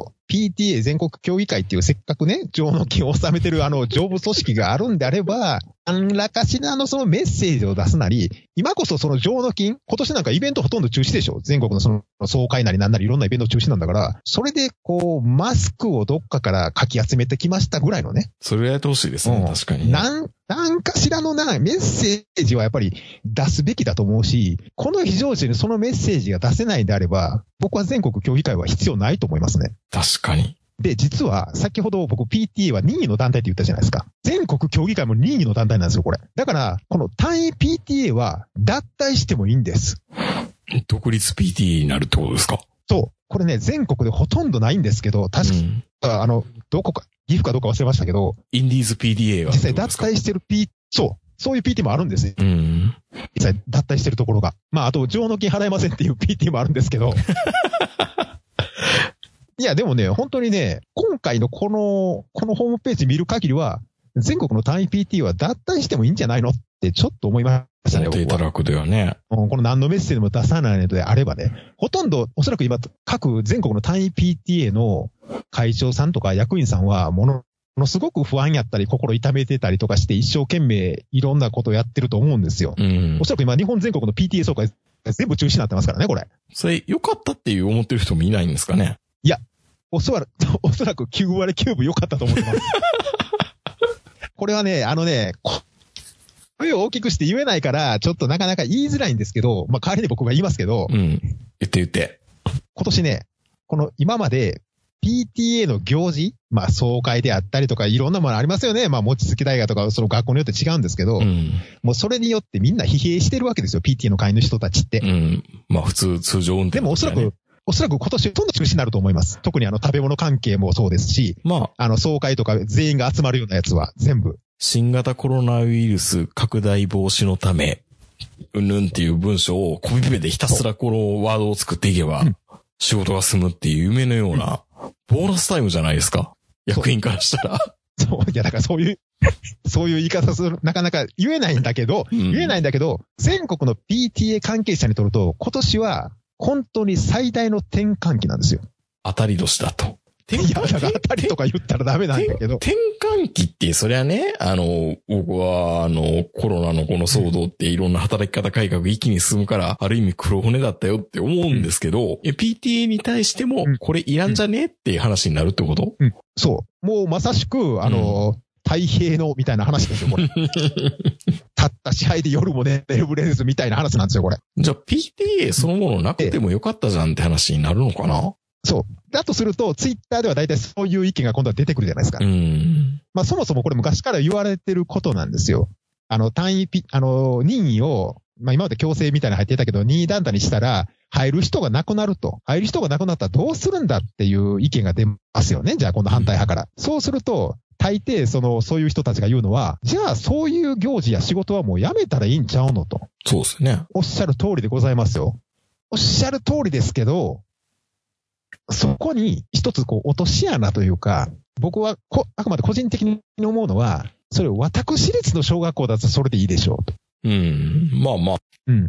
ー PTA 全国協議会っていうせっかくね、上の金を収めてるあの、上部組織があるんであれば、何らかしらのそのメッセージを出すなり、今こそその上の金、今年なんかイベントほとんど中止でしょ全国のその総会なりなんなりいろんなイベント中止なんだから、それでこう、マスクをどっかからかき集めてきましたぐらいのね。それやってほしいですね、うん確かにね。なん、なんかしらのな、メッセージはやっぱり出すべきだと思うし、この非常時にそのメッセージが出せないんであれば、僕は全国協議会は必要ないと思いますね。確かに。で、実は、先ほど僕 PTA は任意の団体って言ったじゃないですか。全国協議会も任意の団体なんですよ、これ。だから、この単位 PTA は脱退してもいいんです。独立 PT になるってことですか？そう。これね、全国でほとんどないんですけど、確か、うんあの、どこか、岐阜かどうか忘れましたけど、インディーズ PTA は。実際脱退してる P、そう。そういう PT もあるんですよ。うん。実際脱退してるところが。まあ、あと、上納金払えませんっていう PT もあるんですけど。いや、でもね、本当にね、今回のこの、このホームページ見る限りは、全国の単位 PT は脱退してもいいんじゃないのってちょっと思いましたね、デー。タ楽ではね。うんこの何のメッセージも出さないのであればね、ほとんど、おそらく今、各全国の単位 PTA の会長さんとか役員さんは、もの、ものすごく不安やったり、心痛めてたりとかして、一生懸命いろんなことをやってると思うんですよ。うんお。そらく今、日本全国の PTA 総会、全部中止になってますからね、これ。それ、良かったっていう思ってる人もいないんですかね？おそらく、おそらく9割9分良かったと思ってます。これはね、あのね、こ声を大きくして言えないから、ちょっとなかなか言いづらいんですけど、まあ、代わりに僕が言いますけど、うん。言って言って。今年ね、この今まで PTA の行事、まあ総会であったりとかいろんなものありますよね。まあ餅つき大学とかその学校によって違うんですけど、うん。もうそれによってみんな疲弊してるわけですよ。PTA の会の人たちって。うん。まあ普通、通常運転、でもおそらく、、おそらく今年ほとんど中止になると思います。特にあの食べ物関係もそうですし、まあ、あの総会とか全員が集まるようなやつは全部。新型コロナウイルス拡大防止のため、うんぬんっていう文章をコピペでひたすらこのワードを作っていけばうん、仕事が済むっていう夢のような、ボーナスタイムじゃないですか？役員からしたら。そう、いやだからそういう、そういう言い方する、なかなか言えないんだけど、うん言えないんだけど、全国の PTA 関係者にとると、今年は本当に最大の転換期なんですよ。当たり年だと。いや、だから当たりとか言ったらダメなんだけど。転換期って、そりゃね、あの、僕は、あの、コロナのこの騒動っていろんな働き方改革一気に進むから、ある意味黒船だったよって思うんですけど、いや PTA に対してもうん、これいらんじゃねっていう話になるってこと？うん、そう。もうまさしく、あの、太平のみたいな話ですよ、これ。たった支配で夜もね、眠れずみたいな話なんですよ、これ。じゃあ PTA そのものなくてもよかったじゃんって話になるのかな？そう。だとすると、ツイッターでは大体そういう意見が今度は出てくるじゃないですか。うん。まあそもそもこれ昔から言われてることなんですよ。あの、単位ピ、あの、任意をまあ今まで強制みたいなの入ってたけど、任意団体にしたら、入る人がなくなると。入る人がなくなったらどうするんだっていう意見が出ますよね。じゃあ今度反対派から。そうすると、大抵、その、そういう人たちが言うのは、じゃあそういう行事や仕事はもうやめたらいいんちゃうのと。そうですね。おっしゃる通りでございますよ。おっしゃる通りですけど、そこに一つこう落とし穴というか、僕はこあくまで個人的に思うのは、それ私立の小学校だとそれでいいでしょうと。うん。まあまあ、うん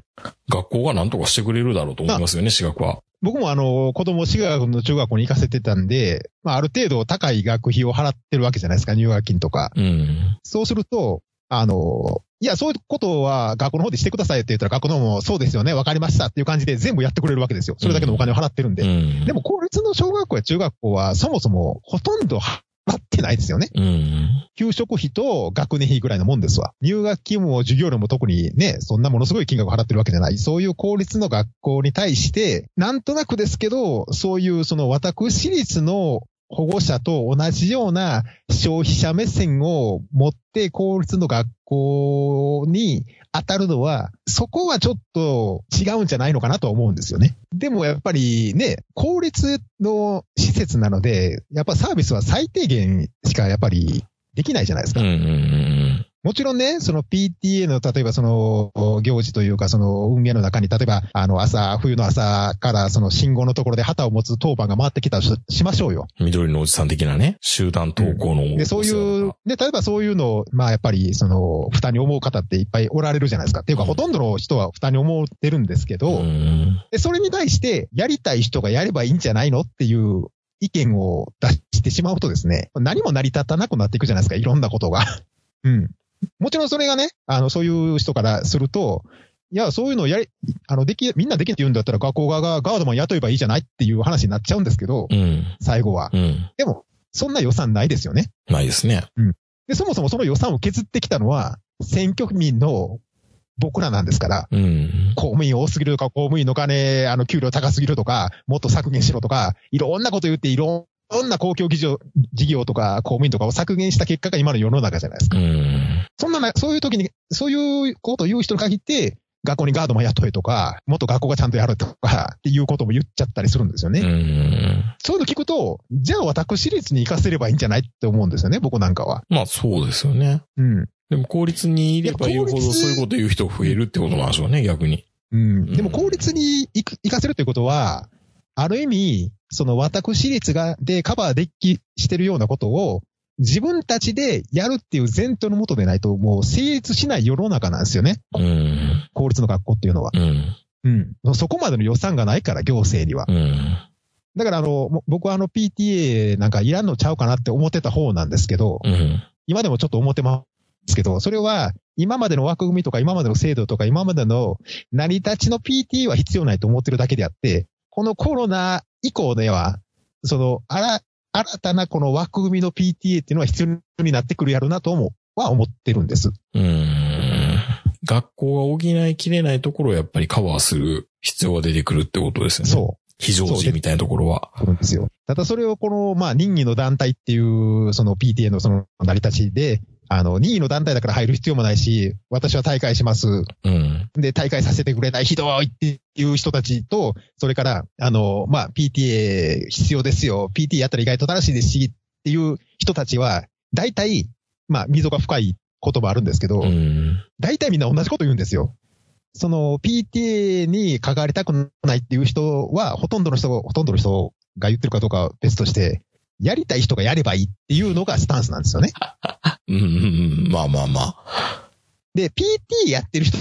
学校が何とかしてくれるだろうと思いますよね、私学は。僕もあの、子供、滋賀の中学校に行かせてたんで、まあある程度高い学費を払ってるわけじゃないですか、入学金とか。うん。そうすると、あの、いや、そういうことは学校の方でしてくださいって言ったら、学校の方もそうですよね、わかりましたっていう感じで全部やってくれるわけですよ。それだけのお金を払ってるんで。うん。でも、公立の小学校や中学校は、そもそもほとんど払ってないですよね。うん。給食費と学年費ぐらいのもんですわ。入学金も授業料も特にね、そんなものすごい金額を払ってるわけじゃない。そういう公立の学校に対して、なんとなくですけど、そういうその私立の保護者と同じような消費者目線を持って公立の学校に当たるのは、そこはちょっと違うんじゃないのかなと思うんですよね。でもやっぱりね、公立の施設なので、やっぱサービスは最低限しかやっぱりできないじゃないですかうん。うんうんもちろんね、その PTA の、例えばその、行事というか、その運営の中に、例えば、あの、朝、冬の朝から、その信号のところで旗を持つ当番が回ってきたとししましょうよ。緑のおじさん的なね、集団登校の、で、そういう、で、例えばそういうのを、まあ、やっぱり、その、負担に思う方っていっぱいおられるじゃないですか。っていうか、うんほとんどの人は負担に思ってるんですけど、うん。で、それに対して、やりたい人がやればいいんじゃないのっていう意見を出してしまうとですね、何も成り立たなくなっていくじゃないですか、いろんなことが。うん。もちろんそれがね、あの、そういう人からすると、いや、そういうのをやり、あの、でき、みんなできるって言うんだったら学校側がガードマン雇えばいいじゃないっていう話になっちゃうんですけど、うん。最後は。うん。でも、そんな予算ないですよね。ないですね。で、そもそもその予算を削ってきたのは、選挙民の僕らなんですから、うん。公務員多すぎるとか、公務員の金、あの、給料高すぎるとか、もっと削減しろとか、いろんなこと言って、いろんな公共事業事業とか、公務員とかを削減した結果が今の世の中じゃないですか。うん。そんなな、そういう時に、そういうことを言う人に限って、学校にガードマン雇えとか、もっと学校がちゃんとやるとか、っていうことも言っちゃったりするんですよね。うん。そういうの聞くと、じゃあ私立に行かせればいいんじゃないって思うんですよね、僕なんかは。まあそうですよね。うん。でも公立にいればいるほどそういうこと言う人増えるってことなんでしょうね、逆に。うん。でも公立に行かせるということは、ある意味、その私立が、でカバーできしてるようなことを、自分たちでやるっていう前提のもとでないと、もう成立しない世の中なんですよね。うん。公立の学校っていうのは。うん。うん。そこまでの予算がないから、行政には。うん。だから、あの、も僕はあの PTA なんかいらんのちゃうかなって思ってた方なんですけど、うん。今でもちょっと思ってますけど、それは今までの枠組みとか今までの制度とか今までの成り立ちの PTA は必要ないと思ってるだけであって、このコロナ以降では、その、あら、新たなこの枠組みの PTA っていうのは必要になってくるやろうなとも、は思ってるんです。うん。学校が補いきれないところをやっぱりカバーする必要が出てくるってことですよね。そ非常時みたいなところは。う。来るんですよ。ただそれをこの、まあ、任意の団体っていう、その PTA のその成り立ちで、あの、任意の団体だから入る必要もないし、私は大会します。うん。で、大会させてくれないひどいっていう人たちと、それから、あの、まあ、PTA 必要ですよ。PT やったら意外と正しいですし、っていう人たちは、大体、まあ、溝が深い言葉あるんですけど、うん。大体みんな同じこと言うんですよ。その、PTA に関わりたくないっていう人は、ほとんどの人が、ほとんどの人が言ってるかどうかは別として、やりたい人がやればいいっていうのがスタンスなんですよね。うん。うん。まあまあまあ。で、PT やってる人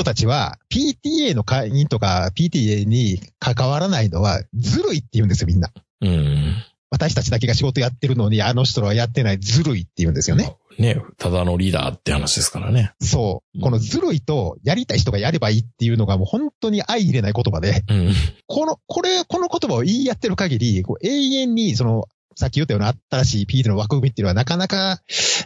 人たちは、PTA の会員とか PTA に関わらないのはずるいって言うんですよ、みんな。うん。私たちだけが仕事やってるのに、あの人らはやってないずるいって言うんですよね。ね、ただのリーダーって話ですからね。そう。このずるいと、やりたい人がやればいいっていうのがもう本当に相入れない言葉で、うん。この、これ、この言葉を言い合ってる限り、こう永遠に、その、さっき言ったような新しい PT の枠組みっていうのはなかなか、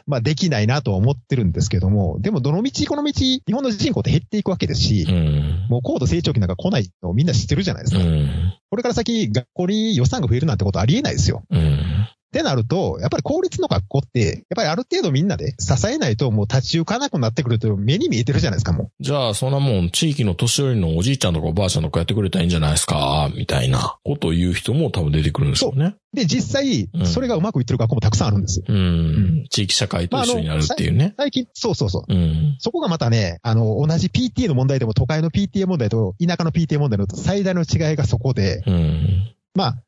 まあできないなとは思ってるんですけども、でもどの道この道、日本の人口って減っていくわけですし、うん。もう高度成長期なんか来ないのみんな知ってるじゃないですか。うん。これから先、学校に予算が増えるなんてことありえないですよ。うん。ってなると、やっぱり公立の学校って、やっぱりある程度みんなで支えないともう立ち行かなくなってくるという目に見えてるじゃないですか、もう。じゃあ、そんなもん、地域の年寄りのおじいちゃんとかおばあちゃんとかやってくれたらいいんじゃないですか、みたいなことを言う人も多分出てくるんでしょうね。で、実際うん、それがうまくいってる学校もたくさんあるんですよ。うん。地域社会と一緒になるっていうね。最近、そうそうそう。うん。そこがまたね、あの、同じ PTA の問題でも都会の PTA 問題と田舎の PTA 問題の最大の違いがそこで、うん。まあ、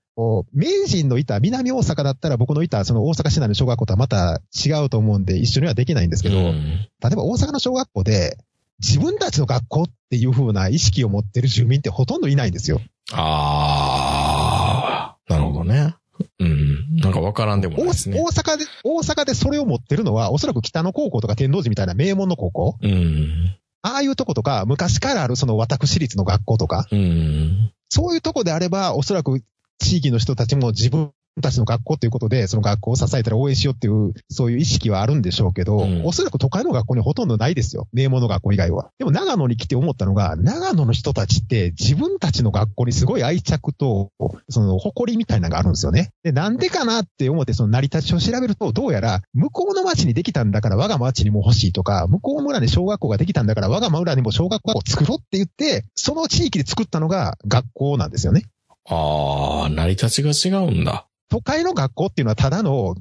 名人のいた南大阪だったら僕のいたその大阪市内の小学校とはまた違うと思うんで一緒にはできないんですけど、うん例えば大阪の小学校で自分たちの学校っていう風な意識を持ってる住民ってほとんどいないんですよ。ああ、なるほどね。うん。なんかわからんでもない大ですね。大阪で、大阪でそれを持ってるのはおそらく北野高校とか天王寺みたいな名門の高校うん。ああいうとことか昔からあるその私立の学校とかうん。そういうとこであれば、おそらく地域の人たちも自分たちの学校ということで、その学校を支えたら応援しようっていう、そういう意識はあるんでしょうけど、うんおそらく都会の学校にほとんどないですよ。名門の学校以外は。でも長野に来て思ったのが、長野の人たちって自分たちの学校にすごい愛着と、その誇りみたいなのがあるんですよね。で、なんでかなって思ってその成り立ちを調べると、どうやら、向こうの町にできたんだから我が町にも欲しいとか、向こう村に小学校ができたんだから我が村にも小学校を作ろうって言って、その地域で作ったのが学校なんですよね。ああ、成り立ちが違うんだ。都会の学校っていうのはただの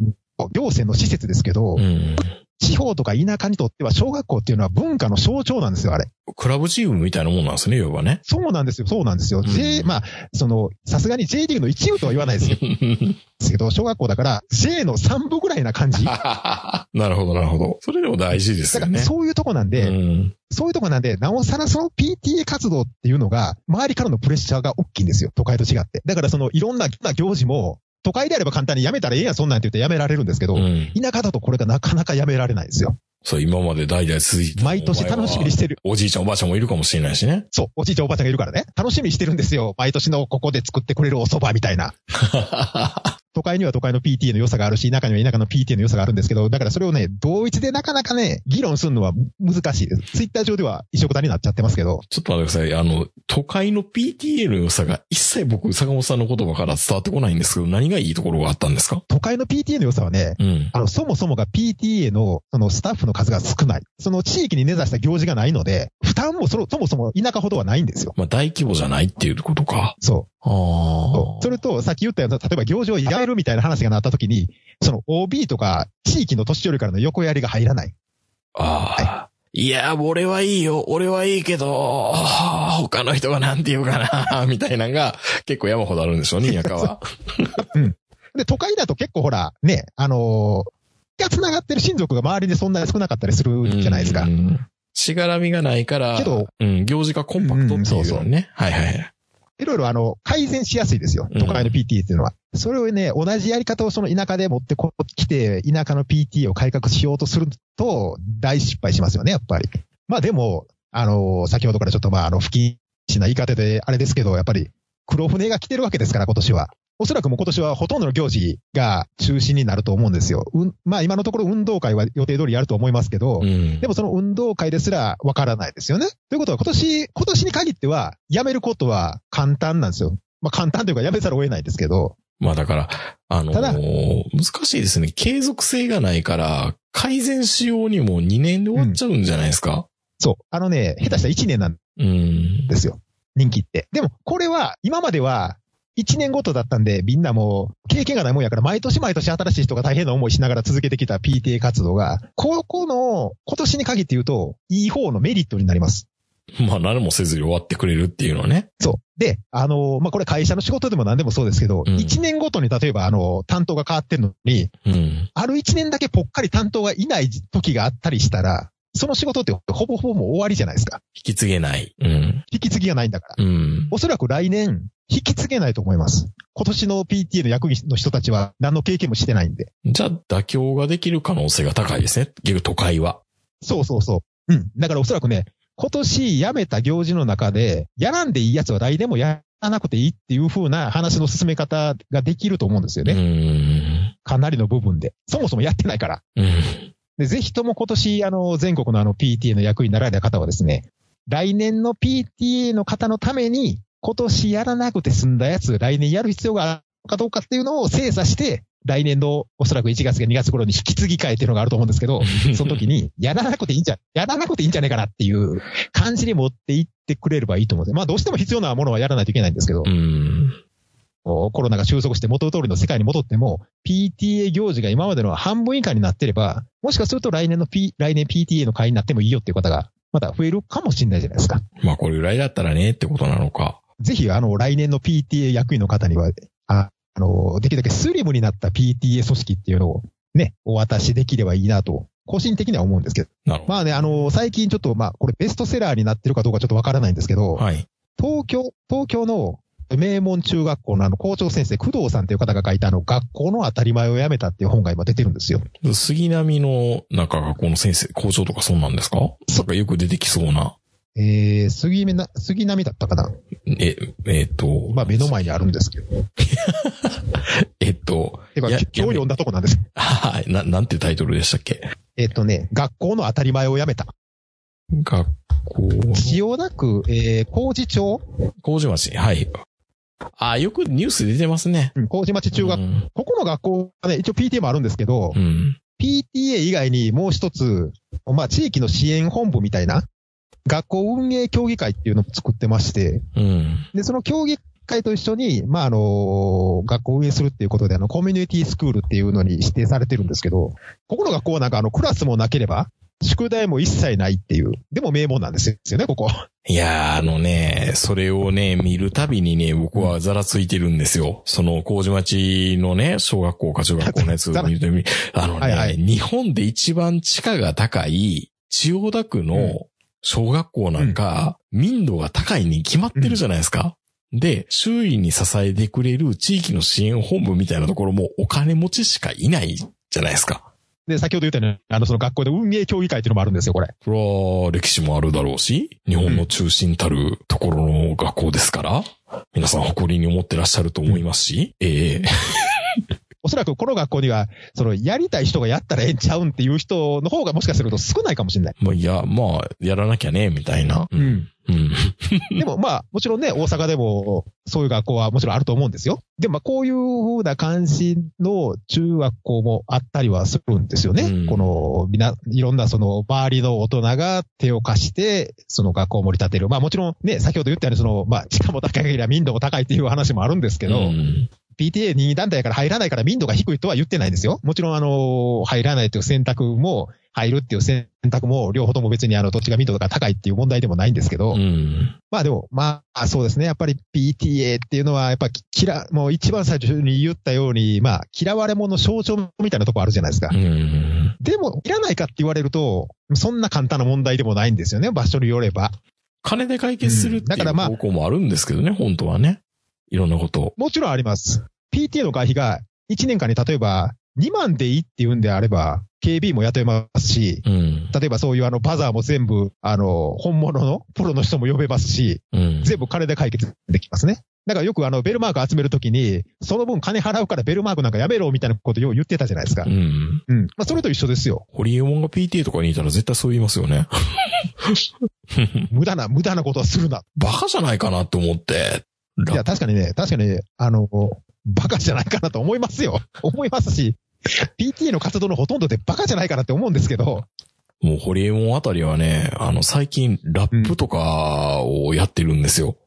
行政の施設ですけど、うん。地方とか田舎にとっては小学校っていうのは文化の象徴なんですよ、あれ。クラブチームみたいなもんなんですね、要はね。そうなんですよ、そうなんですよ。うん J、まあ、その、さすがに J リーグの一部とは言わないですけど、ですけど小学校だから J の3部ぐらいな感じ。だ なるほど、なるほど。それでも大事ですよね。からそういうとこなんで、うん。そういうとこなんで、なおさらその PTA 活動っていうのが、周りからのプレッシャーが大きいんですよ、都会と違って。だからそのいろんな行事も、都会であれば簡単にやめたらええやん、そんなんって言ってやめられるんですけど、うん。田舎だとこれがなかなかやめられないんですよ。そう、今まで代々続いてた毎年楽しみにしてる。おじいちゃんおばあちゃんもいるかもしれないしね。そう、おじいちゃんおばあちゃんがいるからね。楽しみにしてるんですよ。毎年のここで作ってくれるお蕎麦みたいな。都会には都会の PTA の良さがあるし、田舎には田舎の PTA の良さがあるんですけど、だからそれをね、同一でなかなかね、議論するのは難しいです。ツイッター上では一緒くたになっちゃってますけど、ちょっと待ってください。あの、都会の PTA の良さが一切僕、坂本さんの言葉から伝わってこないんですけど、何がいいところがあったんですか？都会の PTA の良さはね、うん。あの、そもそもが PTA の、そのスタッフの数が少ない。その地域に根ざした行事がないので、負担もそのそもそも田舎ほどはないんですよ。まあ、大規模じゃないっていうことか。そう。ああ。それと、さっき言ったような、例えば行事をやめるみたいな話がなった時に、その OB とか地域の年寄りからの横やりが入らない。ああ。いや、俺はいいよ。俺はいいけど、他の人がなんて言うかな、みたいなのが結構山ほどあるんでしょうね、田舎は。で、都会だと結構ほら、ね、あのーが繋がってる親族が周りでそんなに少なかったりするじゃないですかう。ん。しがらみがないから、けどうん、行事がコンパクトっていうよね。うんそうそうはいはいはい。いろいろあの、改善しやすいですよ。うん都会の PTA っていうのは。それをね、同じやり方をその田舎で持ってこ来て、田舎の PTA を改革しようとすると、大失敗しますよね、やっぱり。まあでも、あのー先ほどからちょっとまあ、あの、不謹慎な言い方であれですけど、やっぱり、黒船が来てるわけですから、今年は。おそらくもう今年はほとんどの行事が中止になると思うんですよ。うん、まあ今のところ運動会は予定通りやると思いますけど、うんで。もその運動会ですらわからないですよね。ということは今年、今年に限っては、やめることは簡単なんですよ。まあ簡単というかやめざるを得ないですけど、まあだから、あのーただ難しいですね。継続性がないから、改善しようにも2年で終わっちゃうんじゃないですか？そう。あのね、下手したら1年なんうん。ですよ。人気って。でも、これは、今までは、1年ごとだったんで、みんなもう、経験がないもんやから、毎年毎年新しい人が大変な思いしながら続けてきた PTA 活動が、ここの、今年に限って言うと、いい方のメリットになります。まあ何もせずに終わってくれるっていうのはね。そう。で、あの、まあ、これ会社の仕事でも何でもそうですけど、うん1年ごとに例えば、あの、担当が変わってるのに、うん。ある1年だけぽっかり担当がいない時があったりしたら、その仕事ってほぼほぼもう終わりじゃないですか。引き継げない。うん。引き継ぎがないんだから。うん。おそらく来年、引き継げないと思います。今年の PTA の役員の人たちは何の経験もしてないんで。じゃあ、妥協ができる可能性が高いですね。都会は。そうそうそう。うん。だからおそらくね、今年辞めた行事の中で、やらんでいいやつは来年もやらなくていいっていう風な話の進め方ができると思うんですようね。ん。かなりの部分で。そもそもやってないから。うん。で、ぜひとも今年、あの、全国のあの PTA の役員になられた方はですね、来年の PTA の方のために、今年やらなくて済んだやつ、来年やる必要があるかどうかっていうのを精査して、来年のおそらく1月か2月頃に引き継ぎ替えっていうのがあると思うんですけど、その時に、やらなくていいんじゃ、やらなくていいんじゃないかなっていう感じに持っていってくれればいいと思うんですまあどうしても必要なものはやらないといけないんですけど、うん。コロナが収束して元通りの世界に戻っても、PTA 行事が今までの半分以下になってれば、もしかすると来年の P、来年 PTA の会になってもいいよっていう方が、また増えるかもしれないじゃないですか。まあこれぐらいだったらねってことなのか。ぜひ、あの、来年の PTA 役員の方には、ああの、できるだけスリムになった PTA 組織っていうのをね、お渡しできればいいなと、個人的には思うんですけど。なるほど。まあね、あの、最近ちょっと、まあ、これベストセラーになってるかどうかちょっとわからないんですけど、はい。東京、東京の名門中学校のあの校長先生、工藤さんという方が書いたあの、学校の当たり前をやめたっていう本が今出てるんですよ。杉並の、なんか学校の先生、校長とかそうなんですか？なんかよく出てきそうな。えー、杉な、杉並だったかな？え、えっ、と。まあ目の前にあるんですけど。えっと。てか、や今日読んだとこなんです。はい。な、なんてタイトルでしたっけ？えっとね、学校の当たり前をやめた。学校。千代田区、えー、工事町？麹町。はい。あ、よくニュース出てますね。うん、麹町中学、うん。ここの学校はね、一応 PTA もあるんですけど、うん。PTA 以外にもう一つ、まあ地域の支援本部みたいな、学校運営協議会っていうのを作ってまして、うん。で、その協議会と一緒に、まあ、あの、学校を運営するっていうことで、あの、コミュニティスクールっていうのに指定されてるんですけど、ここの学校はなんかあの、クラスもなければ、宿題も一切ないっていう、でも名門なんですよね、ここ。いやー、あのね、それをね、見るたびにね、僕はざらついてるんですよ。その、麹町のね、小学校か中学校のやつ を見ると、あのね、はいはい日本で一番地価が高い、千代田区うんの小学校なんか、民度が高いに決まってるじゃないですか。で、周囲に支えてくれる地域の支援本部みたいなところもお金持ちしかいないじゃないですか。で、先ほど言ったように、あの、その学校で運営協議会っていうのもあるんですよ、これ。それは歴史もあるだろうし、日本の中心たるところの学校ですから、皆さん誇りに思ってらっしゃると思いますし、ええおそらくこの学校には、その、やりたい人がやったらええんちゃうんっていう人の方がもしかすると少ないかもしれない。まあ、いや、まあ、やらなきゃね、みたいな。うん。うん。でもまあ、もちろんね、大阪でもそういう学校はもちろんあると思うんですよ。でもまあ、こういう風な関心の中学校もあったりはするんですよね。うんこの、みな、いろんなその、周りの大人が手を貸して、その学校を盛り立てる。まあもちろんね、先ほど言ったようにその、まあ、地価も高い限りは民度も高いっていう話もあるんですけど、うん。PTA 任意団体から入らないから民度が低いとは言ってないんですよ。もちろんあの、入らないという選択も、入るっていう選択も、両方とも別にあの、どっちが民度が高いっていう問題でもないんですけど、うん。まあでも、まあそうですね。やっぱり PTA っていうのは、やっぱ嫌、もう一番最初に言ったように、まあ嫌われ者の象徴みたいなとこあるじゃないですか。うん。でも、いらないかって言われると、そんな簡単な問題でもないんですよね。場所によれば。金で解決するっていううんだからまあ方向もあるんですけどね、本当はね。いろんなこと。もちろんあります。PTA の会費が1年間に例えば2万でいいって言うんであれば、KB も雇えますし、うん。例えばそういうあのバザーも全部、あの、本物のプロの人も呼べますし、うん。全部金で解決できますね。だからよくあの、ベルマーク集めるときに、その分金払うからベルマークなんかやめろみたいなことよう言ってたじゃないですかう。ん。うん。まあ、それと一緒ですよ。ホリエモンが PTA とかにいたら絶対そう言いますよね。無駄な、無駄なことはするな。バカじゃないかなって思って。いや、確かにね、確かにね、あの、バカじゃないかなと思いますよ。思いますし、PT の活動のほとんどでバカじゃないかなって思うんですけど、もうホリエモンあたりはね、あの、最近ラップとかをやってるんですよ。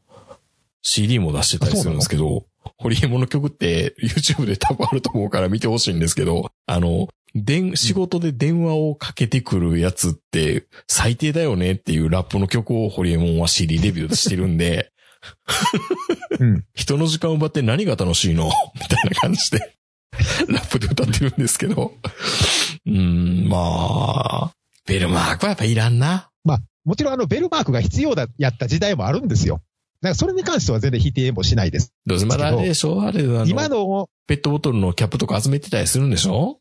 CD も出してたりするんですけど、ホリエモンの曲って YouTube で多分あると思うから見てほしいんですけど、あの、電、仕事で電話をかけてくるやつって最低だよねっていうラップの曲をホリエモンは CD デビューしてるんで、うん。人の時間を奪って何が楽しいの？みたいな感じで、ラップで歌ってるんですけど。うーん、まあ、ベルマークはやっぱいらんな。まあ、もちろんあの、ベルマークが必要だ、やった時代もあるんですよ。だからそれに関しては全然否定もしないです。どうせまだあれでしょ？あれ今の、ペットボトルのキャップとか集めてたりするんでしょ？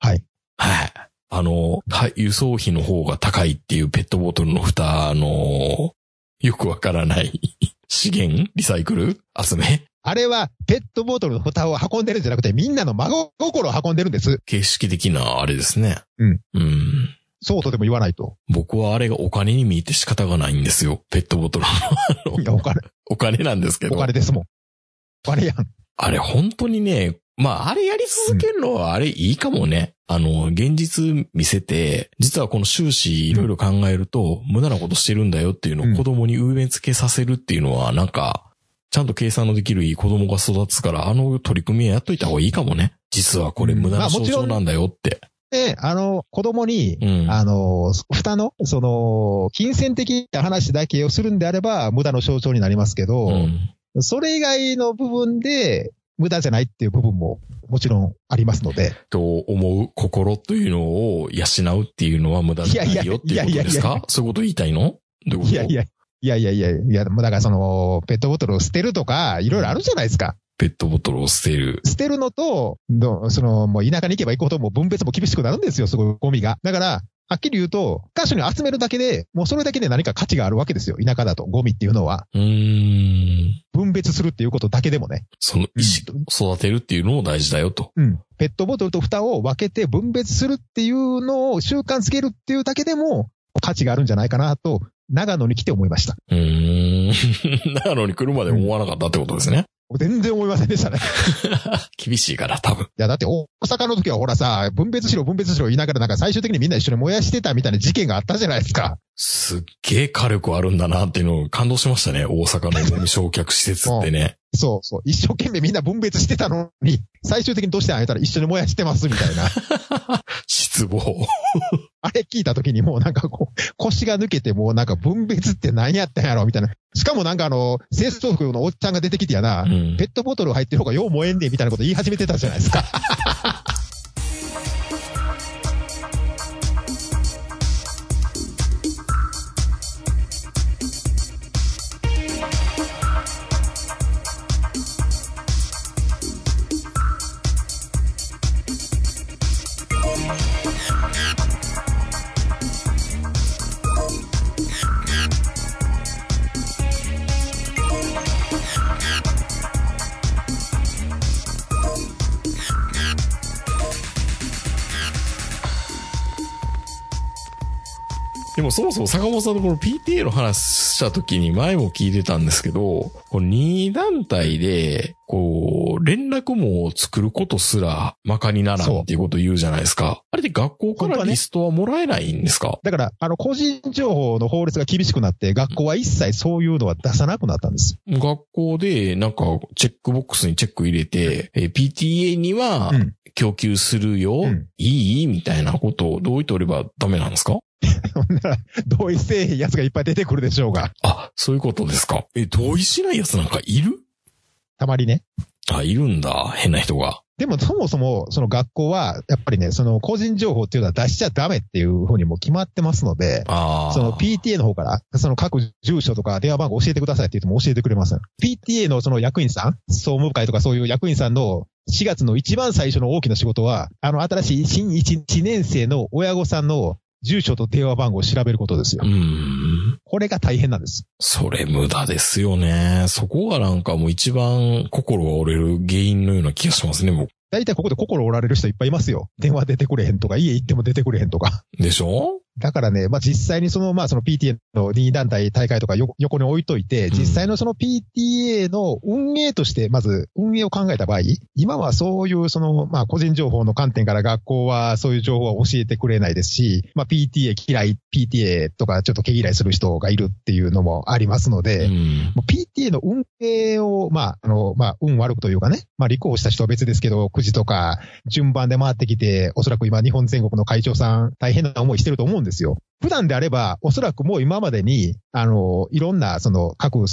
はい。はい。あの、は輸送費の方が高いっていうペットボトルの蓋の、よくわからない資源？リサイクル？集め？あれは、ペットボトルの蓋を運んでるんじゃなくて、みんなの真心を運んでるんです。形式的なあれですね。うん。うん。そうとでも言わないと。僕はあれがお金に見えて仕方がないんですよ。ペットボトルのいや、お金、お金なんですけど。お金ですもん。お金やん。あれ本当にね、まあ、あれやり続けるのはあれいいかもね。あの、現実見せて、実はこの終始いろいろ考えると、無駄なことしてるんだよっていうのを子供に植え付けさせるっていうのは、なんか、ちゃんと計算のできるいい子供が育つから、あの取り組みはやっといた方がいいかもね。実はこれ無駄な象徴なんだよって。で、あの、子供に、うん。あの、蓋の、その、金銭的な話だけをするんであれば、無駄の象徴になりますけど、うんそれ以外の部分で、無駄じゃないっていう部分も、もちろんありますので、と思う心というのを養うっていうのは無駄じゃないよっていうことですいやいやいやいやいかそういうこと言いたいの？どういうこと？いやいや、いやいやいやいや、もうだからその、ペットボトルを捨てるとか、いろいろあるじゃないですか。ペットボトルを捨てる。捨てるのと、どその、もう田舎に行けば行くほどもう分別も厳しくなるんですよ、すごいゴミが。だから、はっきり言うと、箇所に集めるだけで、もうそれだけで何か価値があるわけですよ、田舎だと、ゴミっていうのは。うーん。分別するっていうことだけでもね。その意識を育てるっていうのも大事だよと。うん。ペットボトルと蓋を分けて分別するっていうのを習慣つけるっていうだけでも価値があるんじゃないかなと、長野に来て思いました。うーん。長野に来るまで思わなかったってことですね。全然思いませんでしたね。厳しいから、多分。いや、だって大阪の時はほらさ、分別しろ分別しろ言いながらなんか最終的にみんな一緒に燃やしてたみたいな事件があったじゃないですか。すっげえ火力あるんだなっていうのを感動しましたね。大阪のゴミ焼却施設ってね。そうそう。一生懸命みんな分別してたのに、最終的にどうしてあげたら一緒に燃やしてますみたいな。失望。あれ聞いた時にもうなんかこう、腰が抜けてもうなんか分別って何やったんやろみたいな。しかもなんかあの、清掃服のおっちゃんが出てきてやな、うんペットボトル入ってる方がよう燃えんねんみたいなこと言い始めてたじゃないですか。もそもそも坂本さんのこの PTA の話した時に前も聞いてたんですけど、この2団体で、こう、連絡網を作ることすら、まかにならんっていうことを言うじゃないですか。あれで学校からリストはもらえないんですか、だから、あの、個人情報の法律が厳しくなって、学校は一切そういうのは出さなくなったんです。学校で、なんか、チェックボックスにチェック入れて、えー PTA にはうん供給するよ、うんいい？みたいなことを同意取ればダメなんですか？同意せえへんやつがいっぱい出てくるでしょうが。あ、そういうことですか。え、同意しないやつなんかいる？たまにね。あ、いるんだ。変な人が。でもそもそも、その学校は、やっぱりね、その個人情報っていうのは出しちゃダメっていうふうにも決まってますので。その PTA の方から、その各住所とか電話番号教えてくださいって言っても教えてくれません。PTA のその役員さん、総務会とかそういう役員さんの4月の一番最初の大きな仕事は、あの新しい新 1, 1年生の親御さんの住所と電話番号を調べることですよう。ん。これが大変なんです。それ無駄ですよね。そこがなんかもう一番心が折れる原因のような気がしますね、僕。大体ここで心折られる人いっぱいいますよ。電話出てくれへんとか、家行っても出てくれへんとか。でしょ？だからね、まあ、実際にその、まあ、その PTA の任意団体大会とかよ横に置いといて、うん実際のその PTA の運営として、まず運営を考えた場合、今はそういうその、まあ、個人情報の観点から学校はそういう情報は教えてくれないですし、まあ、PTA 嫌い、PTA とかちょっと毛嫌いする人がいるっていうのもありますので、うん。PTA の運営を、まあ、あの、まあ、運悪くというかね、まあ、立候補した人は別ですけど、くじとか、順番で回ってきて、おそらく今、日本全国の会長さん、大変な思いしてると思うんですよ。普段であれば、おそらくもう今までに、あの、いろんな、その、各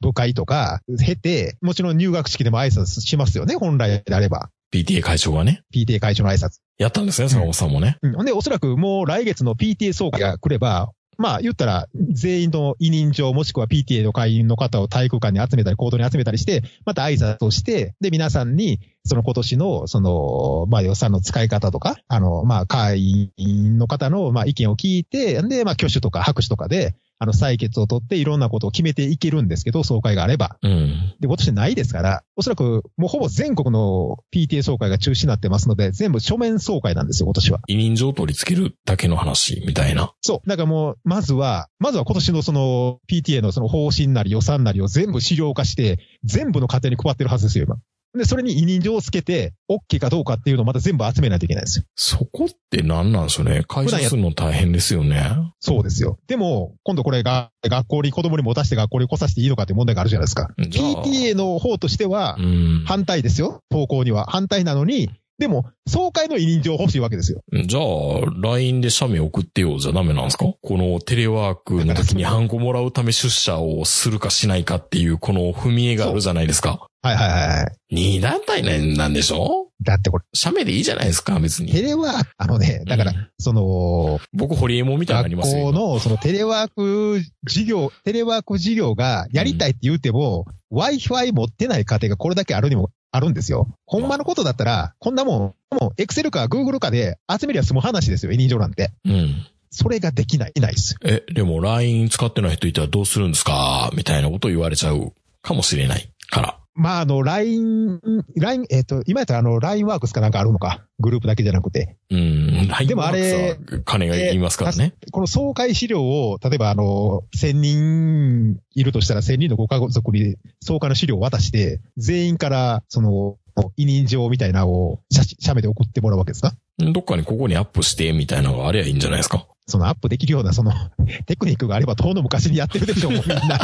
部会とか、経て、もちろん入学式でも挨拶しますよね、本来であれば。PTA 会長がね。PTA 会長の挨拶。やったんですね、坂本さんもね。うん。ほんで、おそらくもう来月の PTA 総会が来れば、まあ言ったら、全員の委任状もしくは PTA の会員の方を体育館に集めたり、行動に集めたりして、また挨拶をして、で、皆さんに、その今年の、その、まあ予算の使い方とか、あの、まあ会員の方の、まあ意見を聞いて、で、まあ挙手とか拍手とかで、あの、採決を取っていろんなことを決めていけるんですけど、総会があれば。うん。で、今年ないですから、おそらくもうほぼ全国の PTA 総会が中止になってますので、全部書面総会なんですよ、今年は。委任状を取り付けるだけの話、みたいな。そう。だからもう、まずは、まずは今年のその PTA のその方針なり予算なりを全部資料化して、全部の家庭に配ってるはずですよ、今。で、それに委任状をつけて、OK かどうかっていうのをまた全部集めないといけないんですよ。そこって何なんでしょうね？会社するの大変ですよね。そうですよ。でも、今度これが学校に子供に持たせて学校に来させていいのかっていう問題があるじゃないですか。PTA の方としてはう、ん。反対ですよ。投稿には。反対なのに、でも、総会の委任状欲しいわけですよ。じゃあ、LINE で写メ送ってよじゃダメなんですか？このテレワークの時にハンコもらうため出社をするかしないかっていうこの踏み絵があるじゃないですか。はいはいはいはい。二団体なんでしょ？だってこれ、写メでいいじゃないですか、別テに。レワーク、あのね、だから、うんその、僕、ホリエモンみたいになり学ますよ。校の、そのテレワーク事業、テレワーク事業がやりたいって言っても、Wi-Fi 持ってない家庭がこれだけあるにも、あるんですよ。ほんまのことだったら、こんなもん、もう、Excel か Google かで集めりゃ済む話ですよ、委任状なんて。うん。それができない、いないです。え、でも LINE 使ってない人いたらどうするんですか？みたいなことを言われちゃうかもしれないから。まあ、あの、LINE、LINE、えっ、と、今やったらあの、LINE ワークスかなんかあるのか？グループだけじゃなくて。うん。でもあれ、金が言いますからね。この総会資料を、例えばあの、1000人いるとしたら1000人のご家族に総会の資料を渡して、全員から、その、委任状みたいなのを写真写メで送ってもらうわけですか？どっかにここにアップして、みたいなのがありゃいいんじゃないですか？そのアップできるような、その、テクニックがあれば、遠の昔にやってるでしょうみんな。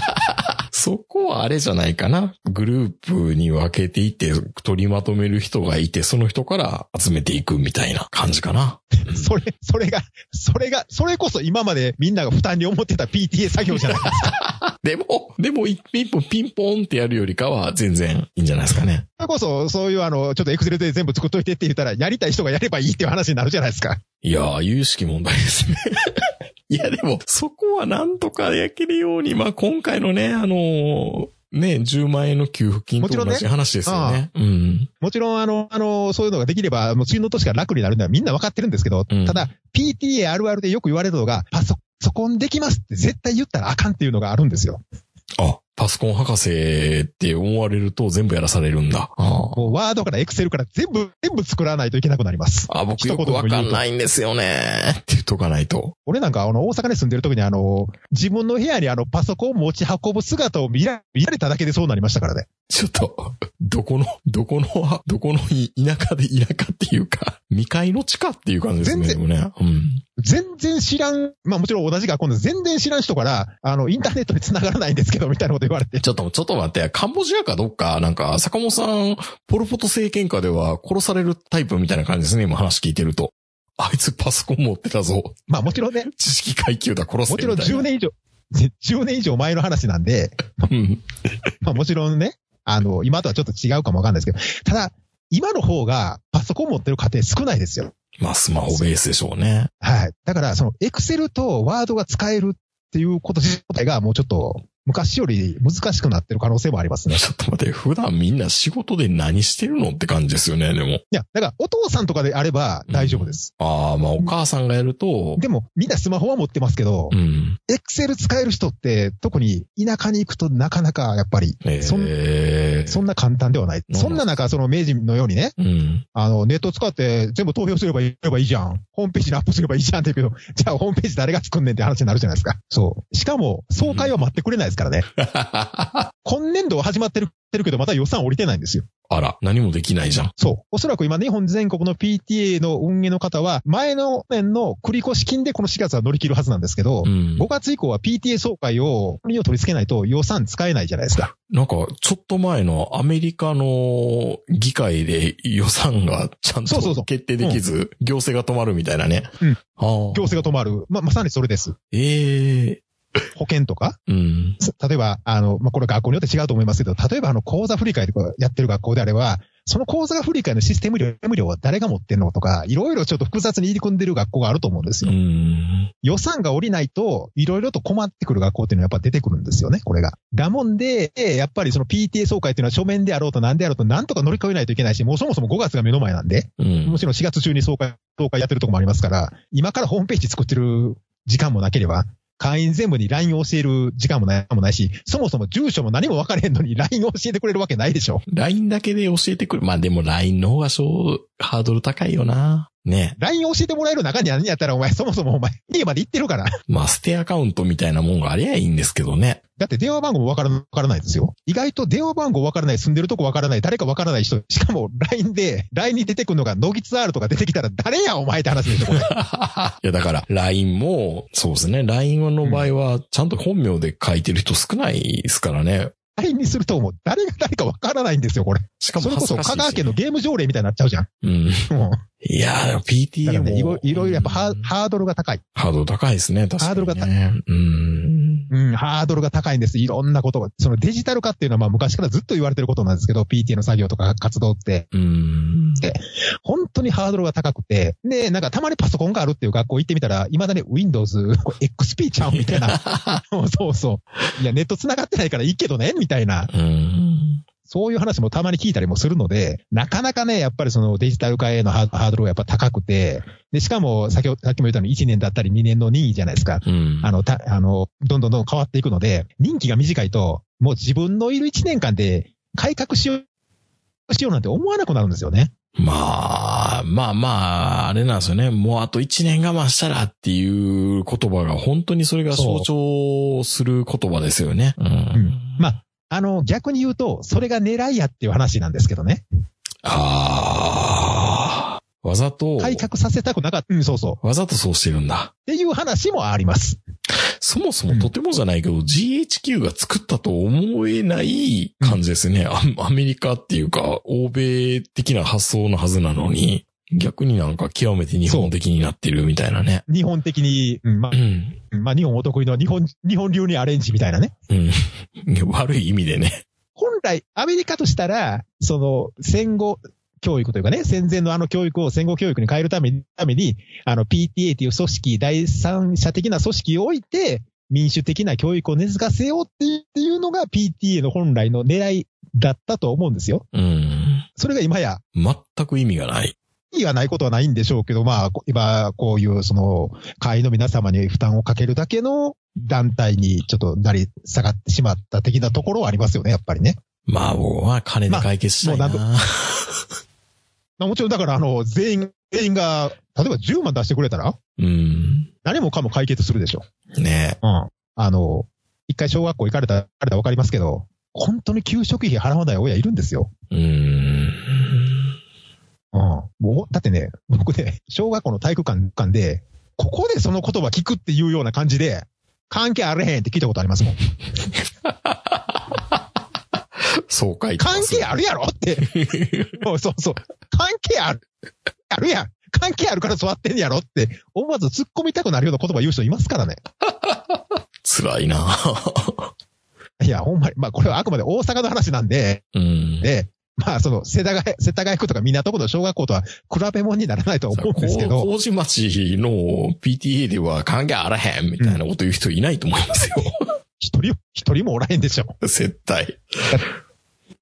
そこはあれじゃないかな。グループに分けていて、取りまとめる人がいて、その人から集めていくみたいな感じかな。それ、それが、それが、それこそ今までみんなが負担に思ってた PTA 作業じゃないですか。でも、でも、一本ピンポンってやるよりかは全然いいんじゃないですかね。それこそ、そういうあの、ちょっとエクセルで全部作っといてって言ったら、やりたい人がやればいいっていう話になるじゃないですか。いやー、有識問題ですね。いや、でも、そこはなんとか焼けるように、まあ、今回のね、あのーね、10万円の給付金と同じ話ですよね。うん。もちろん、あの、あの、そういうのができれば、もう次の年から楽になるのはみんな分かってるんですけど、うんただ、PTA あるあるでよく言われるのが、パソコンできますって絶対言ったらあかんっていうのがあるんですよ。あ、パソコン博士って思われると全部やらされるんだ。あもうワードからエクセルから全部、全部作らないといけなくなります。あ、僕よくわかんないんですよね。って言っとかないと。俺なんかあの、大阪に住んでる時にあの、自分の部屋にあの、パソコンを持ち運ぶ姿を見ら見られただけでそうなりましたからね。ちょっと、どこの、どこの、どこのい田舎で田舎っていうか、未開の地下っていう感じですね。全然でもね。うん。全然知らん、まあもちろん同じ学校で全然知らん人から、あの、インターネットに繋がらないんですけど、みたいなこと言われて。ちょっと、ちょっと待って、カンボジアかどっか、なんか、坂本さん、ポルポト政権下では殺されるタイプみたいな感じですね、今話聞いてると。あいつパソコン持ってたぞ。まあもちろんね、知識階級だ、殺せもちろんみたいな。10年以上、10年以上前の話なんで、うん。まあもちろんね、あの、今とはちょっと違うかもわかんないですけど、ただ、今の方がパソコン持ってる家庭少ないですよ。まあ、スマホベースでしょうね。はい。だから、その、エクセルとワードが使えるっていうこと自体がもうちょっと、昔より難しくなってる可能性もありますね。ちょっと待って、普段みんな仕事で何してるのって感じですよね、でも。いや、だから、お父さんとかであれば大丈夫です。ああ、まあ、お母さんがやると、でも、みんなスマホは持ってますけどう、ん。エクセル使える人って、特に田舎に行くとなかなか、やっぱり、えそんえそんな簡単ではない。うんそんな中、その明治のようにね、うん。あの、ネット使って全部投票すればいいればいいじゃん。ホームページにアップすればいいじゃんって言うけど、じゃあホームページ誰が作んねんって話になるじゃないですか。そう。しかも、総会は待ってくれないですからね。今年度は始まってるてるけど、また予算降りてないんですよ。あら、何もできないじゃん。そう。おそらく今、日本全国の PTA の運営の方は、前の年の繰越金でこの4月は乗り切るはずなんですけど、うん。5月以降は PTA 総会を、国を取り付けないと予算使えないじゃないですか。なんか、ちょっと前のアメリカの議会で予算がちゃんそうそうそうと決定できず、行政が止まるみたいなね。うん行政が止まる。ま、まさにそれです。ええ保険とか？うん。例えば、あの、まあ、これ学校によって違うと思いますけど、例えばあの、講座振り替えとかやってる学校であれば、その講座が振り替えのシステム料、システム料は誰が持ってんのとか、いろいろちょっと複雑に入り組んでる学校があると思うんですうよ。ん。予算が下りないと、いろいろと困ってくる学校っていうのはやっぱ出てくるんですよね、これが。だもんで、やっぱりその PTA 総会っていうのは書面であろうと何であろうとなんとか乗り越えないといけないし、もうそもそも5月が目の前なんで、うんも。ちろん4月中に総会、総会やってるとこもありますから、今からホームページ作ってる時間もなければ、会員全部に LINE を教える時間もないもないし、そもそも住所も何も分かれへんのに LINE を教えてくれるわけないでしょ。LINE だけで教えてくる。まあでも LINE の方がそう、ハードル高いよな。ね。LINE 教えてもらえる中にあんねやったら、お前、そもそもお前、家まで行ってるから。まあ、ステアカウントみたいなもんがありゃいいんですけどね。だって電話番号もわからわからないですよ。意外と電話番号わからない、住んでるとこわからない、誰かわからない人、しかも LINE で、LINE に出てくるのが、ノギツ R とか出てきたら、誰やお前って話でしょ、これ。いや、だから、LINE も、そうですね。LINE の場合は、ちゃんと本名で書いてる人少ないですからね。LINE にするともう、誰が誰かわからないんですよ、これ。しかもそれこそ、香川県のゲーム条例みたいになっちゃうじゃん。うん。うん。いやー、だ PTA も。ね、いろいろやっぱハードルが高い。ハードル高いですね、確かに、ね。ハードルが高い。うん。うん、ハードルが高いんです。いろんなことが。そのデジタル化っていうのはまあ昔からずっと言われてることなんですけど、PTA の作業とか活動って、うん。本当にハードルが高くて、で、なんかたまにパソコンがあるっていう学校行ってみたら、未だに Windows、XP ちゃうみたいな。そ うそうそう。いや、ネット繋がってないからいいけどね、みたいな。うん。そういう話もたまに聞いたりもするので、なかなかね、やっぱりそのデジタル化へのハードルがやっぱ高くて、で、しかも、先ほど、さっきも言ったように1年だったり2年の任意じゃないですか。うん。あの、た、あの、どんどんどん変わっていくので、任期が短いと、もう自分のいる1年間で改革しよう、しようなんて思わなくなるんですよね。まあ、まあまあ、あれなんですよね。もうあと一年我慢したらっていう言葉が本当にそれが象徴する言葉ですよね。うん。まあ、あの、逆に言うと、それが狙いやっていう話なんですけどね。ああ。わざと、改革させたくなかった。うん、そうそう。わざとそうしてるんだ。っていう話もあります。そもそもとてもじゃないけど、GHQ が作ったと思えない感じですね。アアメリカっていうか、欧米的な発想のはずなのに、逆になんか極めて日本的になってるみたいなね。日本的に、うん、まあう、ん。まあ、日本お得意の日本、日本流にアレンジみたいなね。うん。悪い意味でね。本来、アメリカとしたら、その、戦後教育というかね、戦前のあの教育を戦後教育に変えるために、ために、あの、PTA という組織、第三者的な組織を置いて、民主的な教育を根付かせようっていうっていうのが PTA の本来の狙いだったと思うんですよ。うん。それが今や、全く意味がない。意義がないことはないんでしょうけど、まあ、こ今、こういう、その、会員の皆様に負担をかけるだけの団体にちょっとなり下がってしまった的なところはありますよね、やっぱりね。まあ僕は金で解決したいな。まあもうまあもちろんだから、あの、全員、全員が、例えば10万出してくれたら、うん。何もかも解決するでしょ。ねうん。あの、一回小学校行かれた、行かれたらわかりますけど、本当に給食費払わない親いるんですよ。うん。うん。もう、だってね、僕ね、小学校の体育館館で、ここでその言葉聞くっていうような感じで、関係あれへんって聞いたことありますもん。そう書い。関係あるやろって。そうそうそう。関係ある。あるやん。関係あるから座ってんやろって、思わず突っ込みたくなるような言葉言う人いますからね。辛いな。いや、ほんまに、まあこれはあくまで大阪の話なんで、うん。で、まあその、世田谷、世田谷区とか港区の小学校とは比べ物にならないと思うんですけど、麹町の PTA では関係あらへんみたいなこと言う人いないと思いますよ。一人、一人もおらへんでしょ。絶対。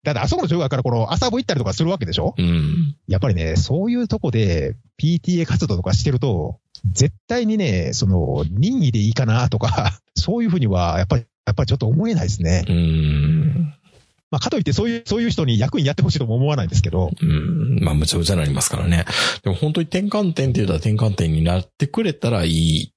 だってあそこの小学からこの朝部行ったりとかするわけでしょうん。やっぱりね、そういうとこで PTA 活動とかしてると、絶対にね、その、任意でいいかなとか、そういうふうには、やっぱり、やっぱりちょっと思えないですね。うん。まあ、かといってそういう、そういう人に役員やってほしいとも思わないんですけど、うん。まあ、むちゃむちゃなりますからね。でも本当に転換点って言うたら転換点になってくれたらいい。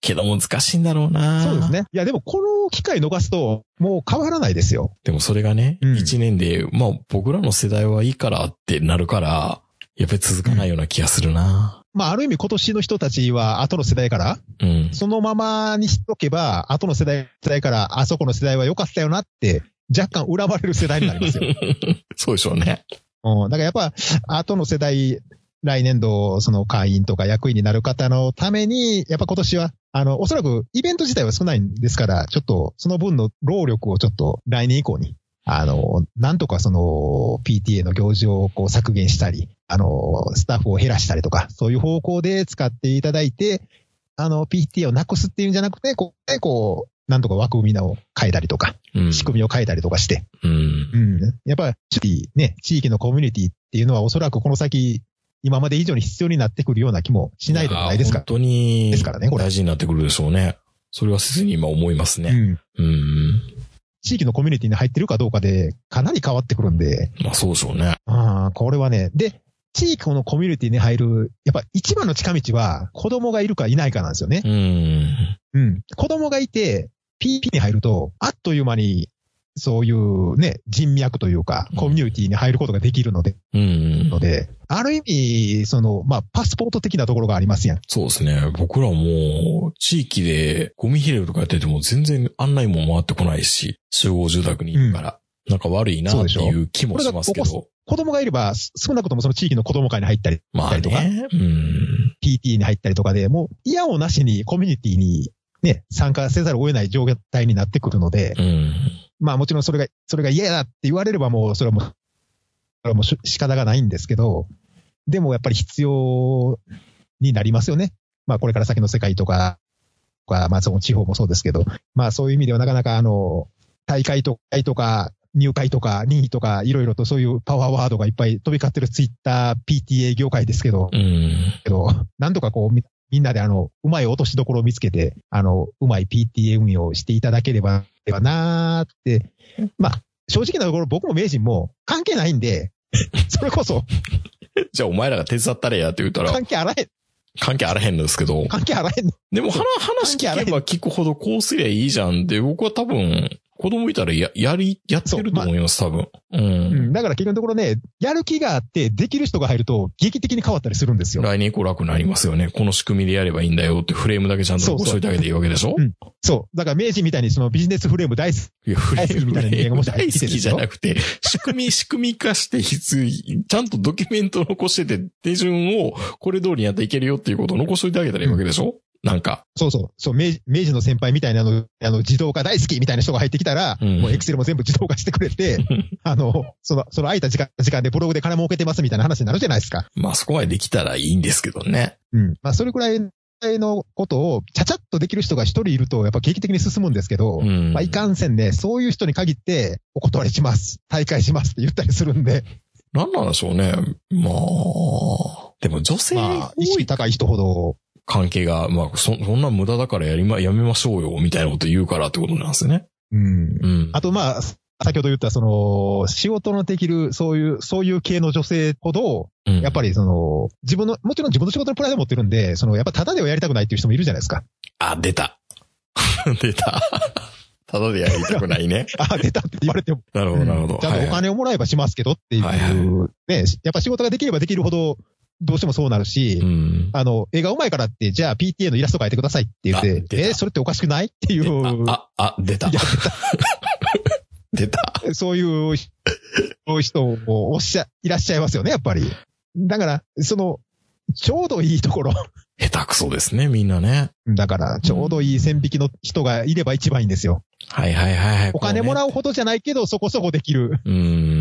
けど難しいんだろうな。そうです。ね。いや、でもこの機会逃すと、もう変わらないですよ。でもそれがね、うん一、年で、まあ僕らの世代はいいからってなるから、やっぱり続かないような気がするな。まあ、ある意味今年の人たちは後の世代から、うん。そのままにしとけば、後の世代世代から、あそこの世代は良かったよなって、若干恨まれる世代になりますよ。そうでしょうね。うん、だからやっぱ、後の世代、来年度、その会員とか役員になる方のために、やっぱ今年は、あの、おそらくイベント自体は少ないんですから、ちょっと、その分の労力をちょっと来年以降に、あの、なんとかその PTA の行事をこう削減したり、あの、スタッフを減らしたりとか、そういう方向で使っていただいて、あの、PTA をなくすっていうんじゃなくて、こう、ね、こう、なんとか枠組みを変えたりとか、うん。仕組みを変えたりとかして、うん。うん。やっぱり、ね、地域のコミュニティっていうのはおそらくこの先、今まで以上に必要になってくるような気もしないでもないですか？や本当に、ですからねこれ大事になってくるでしょうね。それは切に今思いますら。うね。ん。うん。地域のコミュニティに入ってるかどうかで、かなり変わってくるんで、まあそうでしょうね。ああ、これはね、で、地域のコミュニティに入る、やっぱ一番の近道は子供がいるかいないかなんですよね。うん。うん。子供がいて、PP に入ると、あっという間に、そういうね、人脈というか、コミュニティに入ることができるので、うんの。で、ある意味、その、まあ、パスポート的なところがありますやん。そうですね。僕らも、地域でゴミ拾いとかやってても全然案内も回ってこないし、集合住宅にいるから、なんか悪いなっていう気もしますけど。子供がいれば、す少なくともその地域の子供会に入ったり、まあとかね。うん。PT に入ったりとかで、もう嫌をなしにコミュニティにね、参加せざるを得ない状態になってくるので、うん。まあもちろんそれが、それが嫌だって言われればもう、それはもう、それはもうし仕方がないんですけど、でもやっぱり必要になりますよね。まあこれから先の世界とか、とかまあその地方もそうですけど、まあそういう意味ではなかなかあの、大会とか、入会とか、任意とか、いろいろとそういうパワーワードがいっぱい飛び交ってるツイッター、PTA 業界ですけど、うん。けど、なんとかこうみ、みんなであの、うまい落としどころを見つけて、あの、うまい PTA 運用をしていただければ、ではなーって、まあ、正直なところ僕も名人も関係ないんで、それこそじゃあお前らが手伝ったれやって言ったら、関係あらへん、関係あらへんのですけど。関係あらへんの。でも話、話聞けば聞くほどこうすりゃいいじゃんって、僕は多分、子供いたらや、やり、やってると思います、多分。う。うんん。だから結局のところね、やる気があって、できる人が入ると、劇的に変わったりするんですよ。来年以降楽になりますよね。この仕組みでやればいいんだよってフレームだけちゃんと残しといてあげていいわけでしょ？うんそう。だから名人みたいにそのビジネスフレーム大好き。いや、フレ大好きみたいな人間がもし入大ってきじゃなくて、仕組み、仕組み化して必要、ちゃんとドキュメント残してて、手順をこれ通りにやったらいけるよっていうことを残しといてあげたらいいわけでしょ、なんか。そうそう。そう、明治明治の先輩みたいなあの、あの、自動化大好きみたいな人が入ってきたら、うんもうエクセルも全部自動化してくれて、あの、その、その空いた時間、時間でブログで金儲けてますみたいな話になるじゃないですか。まあそこまでできたらいいんですけどね。うん。まあ、それくらいのことを、ちゃちゃっとできる人が一人いると、やっぱ劇的に進むんですけど、うん。まあ、いかんせんね、そういう人に限って、お断りします。大会しますって言ったりするんで、なんなんでしょうね。まあ、でも女性まあ、意識高い人ほど、関係が、まあ、そ、そんな無駄だからやりま、やめましょうよ、みたいなこと言うからってことなんですね。うん。うん。あと、まあ、先ほど言った、その、仕事のできる、そういう、そういう系の女性ほど、うんやっぱりその、自分の、もちろん自分の仕事のプライド持ってるんで、その、やっぱタダではやりたくないっていう人もいるじゃないですか。あ、出た。出た。ただでやりたくないね。あ、出たって言われても。なるほど、なるほど。ちゃんとお金をもらえばしますけどっていう、はいはいね、やっぱ仕事ができればできるほど、どうしてもそうなるし、うん。あの、絵が上手いからって、じゃあ PTA のイラスト描いてくださいって言って、え、それっておかしくないっていう、あ、あ、あ、出たい。や 出た。そういう、そういう人もおっしゃ、いらっしゃいますよね、やっぱり。だから、その、ちょうどいいところ。下手くそですね、みんなね。だから、ちょうどいい線引きの人がいれば一番いいんですよ。はいはいはいはい。お金もらううほどじゃないけど、そこそこできる。ね。うーん。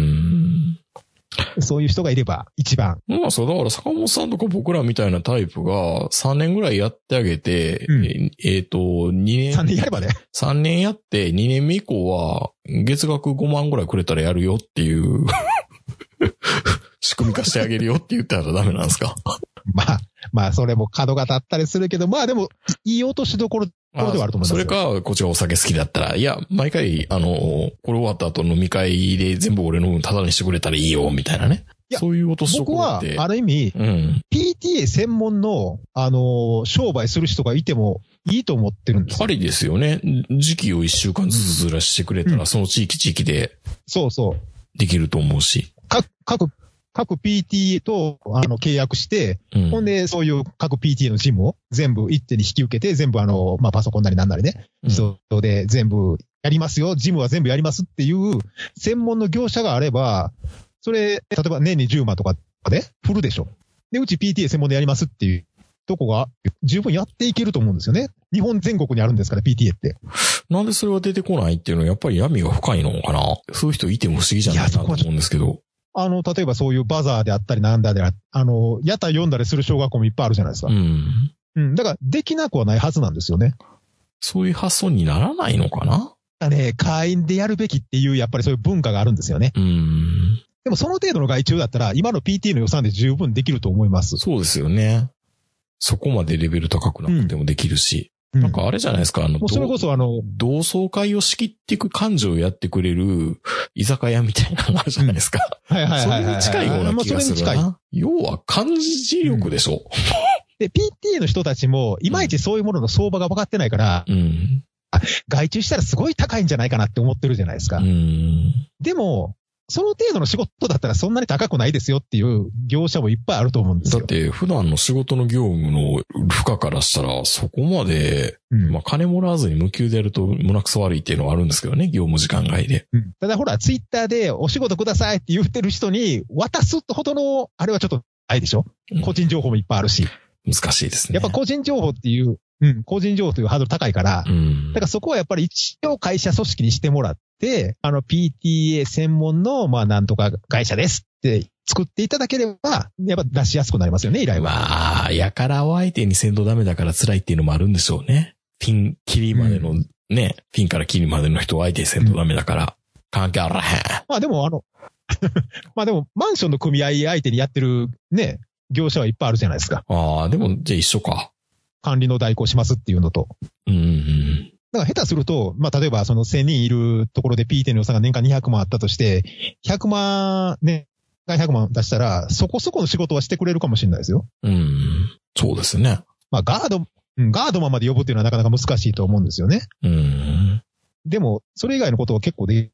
そういう人がいれば一番。まあそう、だから坂本さんとか僕らみたいなタイプが3年ぐらいやってあげて、うんええーと、2年、3年やればね。3年やって2年目以降は月額5万ぐらいくれたらやるよっていう 仕組み化してあげるよって言ったらダメなんですか？まあ、まあ、それも角が立ったりするけど、まあでも、いい落としどころ、ところではあると思いますよそれか、こっちがお酒好きだったら、いや、毎回、あの、これ終わった後飲み会で全部俺の分タダにしてくれたらいいよ、みたいなね。いやそういう落としど僕はころって。、ある意味、うん。PTA 専門の、あのー商売する人がいてもいいと思ってるんですよ。ありですよね。時期を一週間ずつずらしてくれたら、うんその地域地域でそうそう。できると思うし。各、各、各 PTA と、あの、契約して、うん。ほんで、そういう各 PTA のジムを全部一手に引き受けて、全部あの、まあ、パソコンなりなんなりね、うん自動で全部やりますよ、ジムは全部やりますっていう専門の業者があれば、それ、例えば年に10万とかで振るでしょ。で、うち PTA 専門でやりますっていうとこが十分やっていけると思うんですよね。日本全国にあるんですから、PTA って。なんでそれは出てこないっていうのは、やっぱり闇が深いのかなそういう人いても不思議じゃないなと思うんですけど。あの、例えばそういうバザーであったりなんだでああの、屋台読んだりする小学校もいっぱいあるじゃないですかう。ん。うん。だから、できなくはないはずなんですよね。そういう発想にならないのかな？ね、会員でやるべきっていう、やっぱりそういう文化があるんですよね。うん。でもその程度の外注だったら、今の PT の予算で十分できると思います。そうですよね。そこまでレベル高くなくてもできるし。なんかあれじゃないですか、あの、もうそれこそあの、同窓会を仕切っていく感情をやってくれる居酒屋みたいなのがあるじゃないですか。はいはいそはいはい。れに近いようなまあ気がするそれに近い。な。要は漢字力でしょ。で、PTA の人たちも、いまいちそういうものの相場が分かってないから、うん。外注したらすごい高いんじゃないかなって思ってるじゃないですか。うん。でも、その程度の仕事だったらそんなに高くないですよっていう業者もいっぱいあると思うんですよ。だって、普段の仕事の業務の負荷からしたら、そこまで、うんまあ、金もらわずに無給でやると胸くそ悪いっていうのはあるんですけどね、業務時間外で。うんただほら、ツイッターでお仕事くださいって言ってる人に渡すほどの、あれはちょっとないでしょ？うん個人情報もいっぱいあるし。難しいですね。やっぱ個人情報っていう、うん、個人情報というハードル高いから、うん。だからそこはやっぱり一応会社組織にしてもらって、あの PTA 専門の、まあなんとか会社ですって作っていただければ、やっぱ出しやすくなりますよね、依頼は。まあ、やからを相手にせんとダメだから辛いっていうのもあるんでしょうね。ピン、切りまでの、ね、ピンから切りまでの人を相手にせんとダメだから、関係あらへん。まあでもあの、まあでもマンションの組合相手にやってるね、業者はいっぱいあるじゃないですか。ああ、でも、じゃあ一緒か。管理の代行しますっていうのと。うんうんだから下手すると、まあ例えばその1000人いるところで PTA の予算が年間200万あったとして、100万、ね、100万出したら、そこそこの仕事はしてくれるかもしれないですよ。うん。うん。そうですね。まあガード、うんガードマンまで呼ぶっていうのはなかなか難しいと思うんですよね。うん。でも、それ以外のことは結構で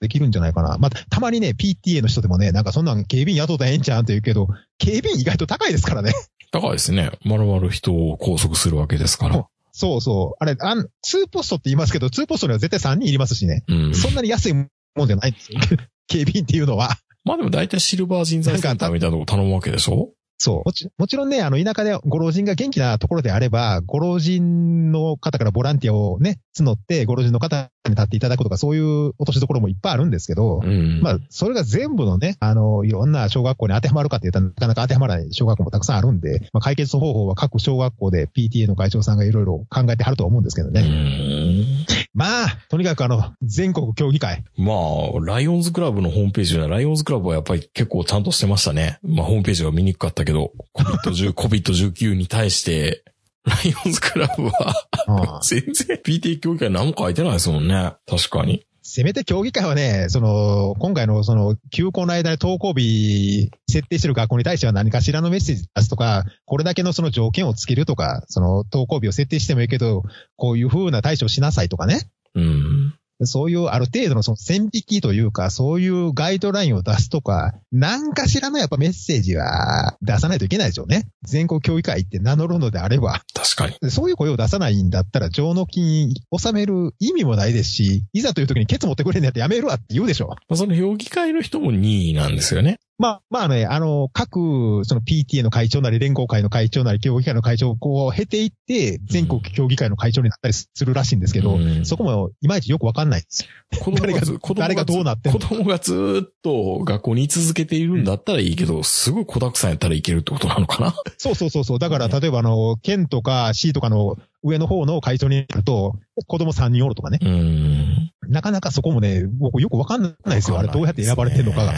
できるんじゃないかな。まあ、たまにね、PTA の人でもね、なんかそんなん警備員雇ったらええんちゃうんって言うけど、警備員意外と高いですからね。高いですね。まるまる人を拘束するわけですから。そうそう。あれ、あん、2ポストって言いますけど、2ポストには絶対3人いりますしね。うん。そんなに安いもんじゃないんですよ。警備員っていうのは。まあでも大体シルバー人材センターみたいなとこ頼むわけでしょ？そう。もちもちろんね、あの、田舎でご老人が元気なところであれば、ご老人の方からボランティアをね、募って、ご老人の方に立っていただくとか、そういう落としどころもいっぱいあるんですけど、うん。まあ、それが全部のね、あの、いろんな小学校に当てはまるかって言ったら、なかなか当てはまらない小学校もたくさんあるんで、まあ、解決方法は各小学校で PTA の会長さんがいろいろ考えてはると思うんですけどうね。ん。まあ、とにかくあの、全国競技会。まあ、ライオンズクラブのホームページは、ライオンズクラブはやっぱり結構ちゃんとしてましたね。まあ、ホームページが見にくかったけど、COVID-10 COVID-19 に対して、ライオンズクラブは、全然 PTA 協議会何も書いてないですもんね。確かに。せめて協議会はね、その、今回のその、休校の間で登校日設定してる学校に対しては何かしらのメッセージ出すとか、これだけのその条件をつけるとか、その登校日を設定してもいいけど、こういう風な対処をしなさいとかね。うん。そういうある程度のその線引きというか、そういうガイドラインを出すとか、何かしらのやっぱメッセージは出さないといけないでしょうね。全国協議会って名乗るのであれば。確かに。でそういう声を出さないんだったら、上納金納める意味もないですし、いざという時にケツ持ってくれんのやったらやめるわって言うでしょ。まあ、その評議会の人も2位なんですよね。まあ、まあね、あの、各、その PTA の会長なり、連合会の会長なり、協議会の会長をこう経ていって、全国協議会の会長になったりするらしいんですけど、うんそこもいまいちよくわかんないです。子供誰が誰がどうなって子供がずーっと学校に居続けているんだったらいいけど、すごい子沢山やったらいけるってことなのかな？そうそうそうそう。だから、例えばあの、県とか市とかの上の方の会長になると、子供3人おるとかね。うん。なかなかそこもね、僕よくわかんないですよ。あれどうやって選ばれてんのかが。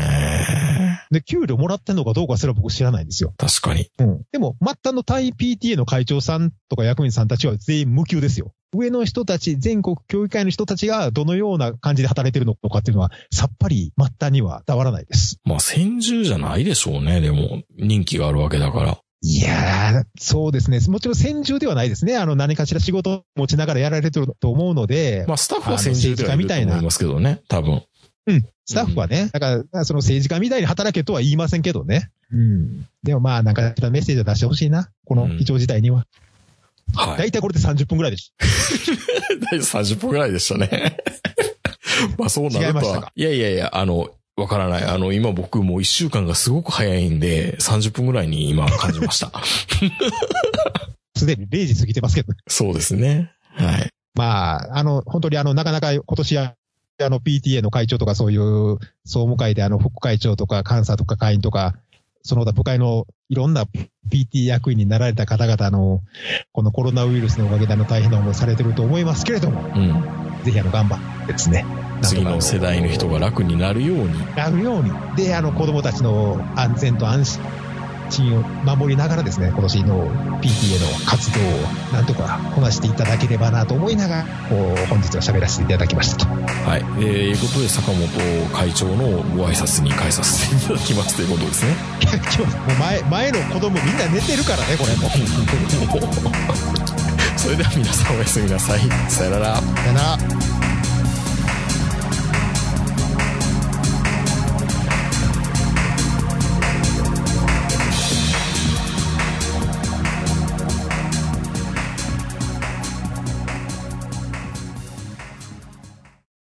で、給料もらってんのかどうかすら僕知らないんですよ。確かに。うん。でも、末端の対 PTA の会長さんとか役員さんたちは全員無給ですよ。上の人たち、全国協議会の人たちがどのような感じで働いてるのかっていうのは、さっぱり末端には伝わらないです。まあ、先住じゃないでしょうね、でも。人気があるわけだから。いやー、そうですね。もちろん先住ではないですね。あの、何かしら仕事を持ちながらやられてると思うので、まあ、スタッフは先住ではいると思いますけどね、多分。うん。スタッフはね、だから、その政治家みたいに働けとは言いませんけどね。うん。でもまあ、なんかメッセージを出してほしいな。この非常事態には。はい。大体これで30分ぐらいでし 大体30分くらいでしたね。まあそうなるとは違いやいやいや、あの、わからない。あの、今僕もう1週間がすごく早いんで、30分ぐらいに今感じました。た。すでに0時過ぎてますけど。そうですね。はい。まあ、あの、本当にあの、なかなか今年は、あの、PTA の会長とかそういう総務会であの、副会長とか監査とか会員とか、その他部会のいろんな PT 役員になられた方々の、このコロナウイルスのおかげであの大変な思いをされてると思いますけれども、うん。ぜひあの、頑張ってですね。次の世代の人が楽になるように。なるように。で、あの、子供たちの安全と安心地を守りながらですね、今年の PTA の活動をなんとかこなしていただければなと思いながら、こう、本日は喋らせていただきましたと。はい。えー、いうことで、坂本会長のご挨拶に返させていただきますということですね。今日もう前、前の子供みんな寝てるからね、これもう。それでは皆さんおやすみなさい。さよなら。さよなら。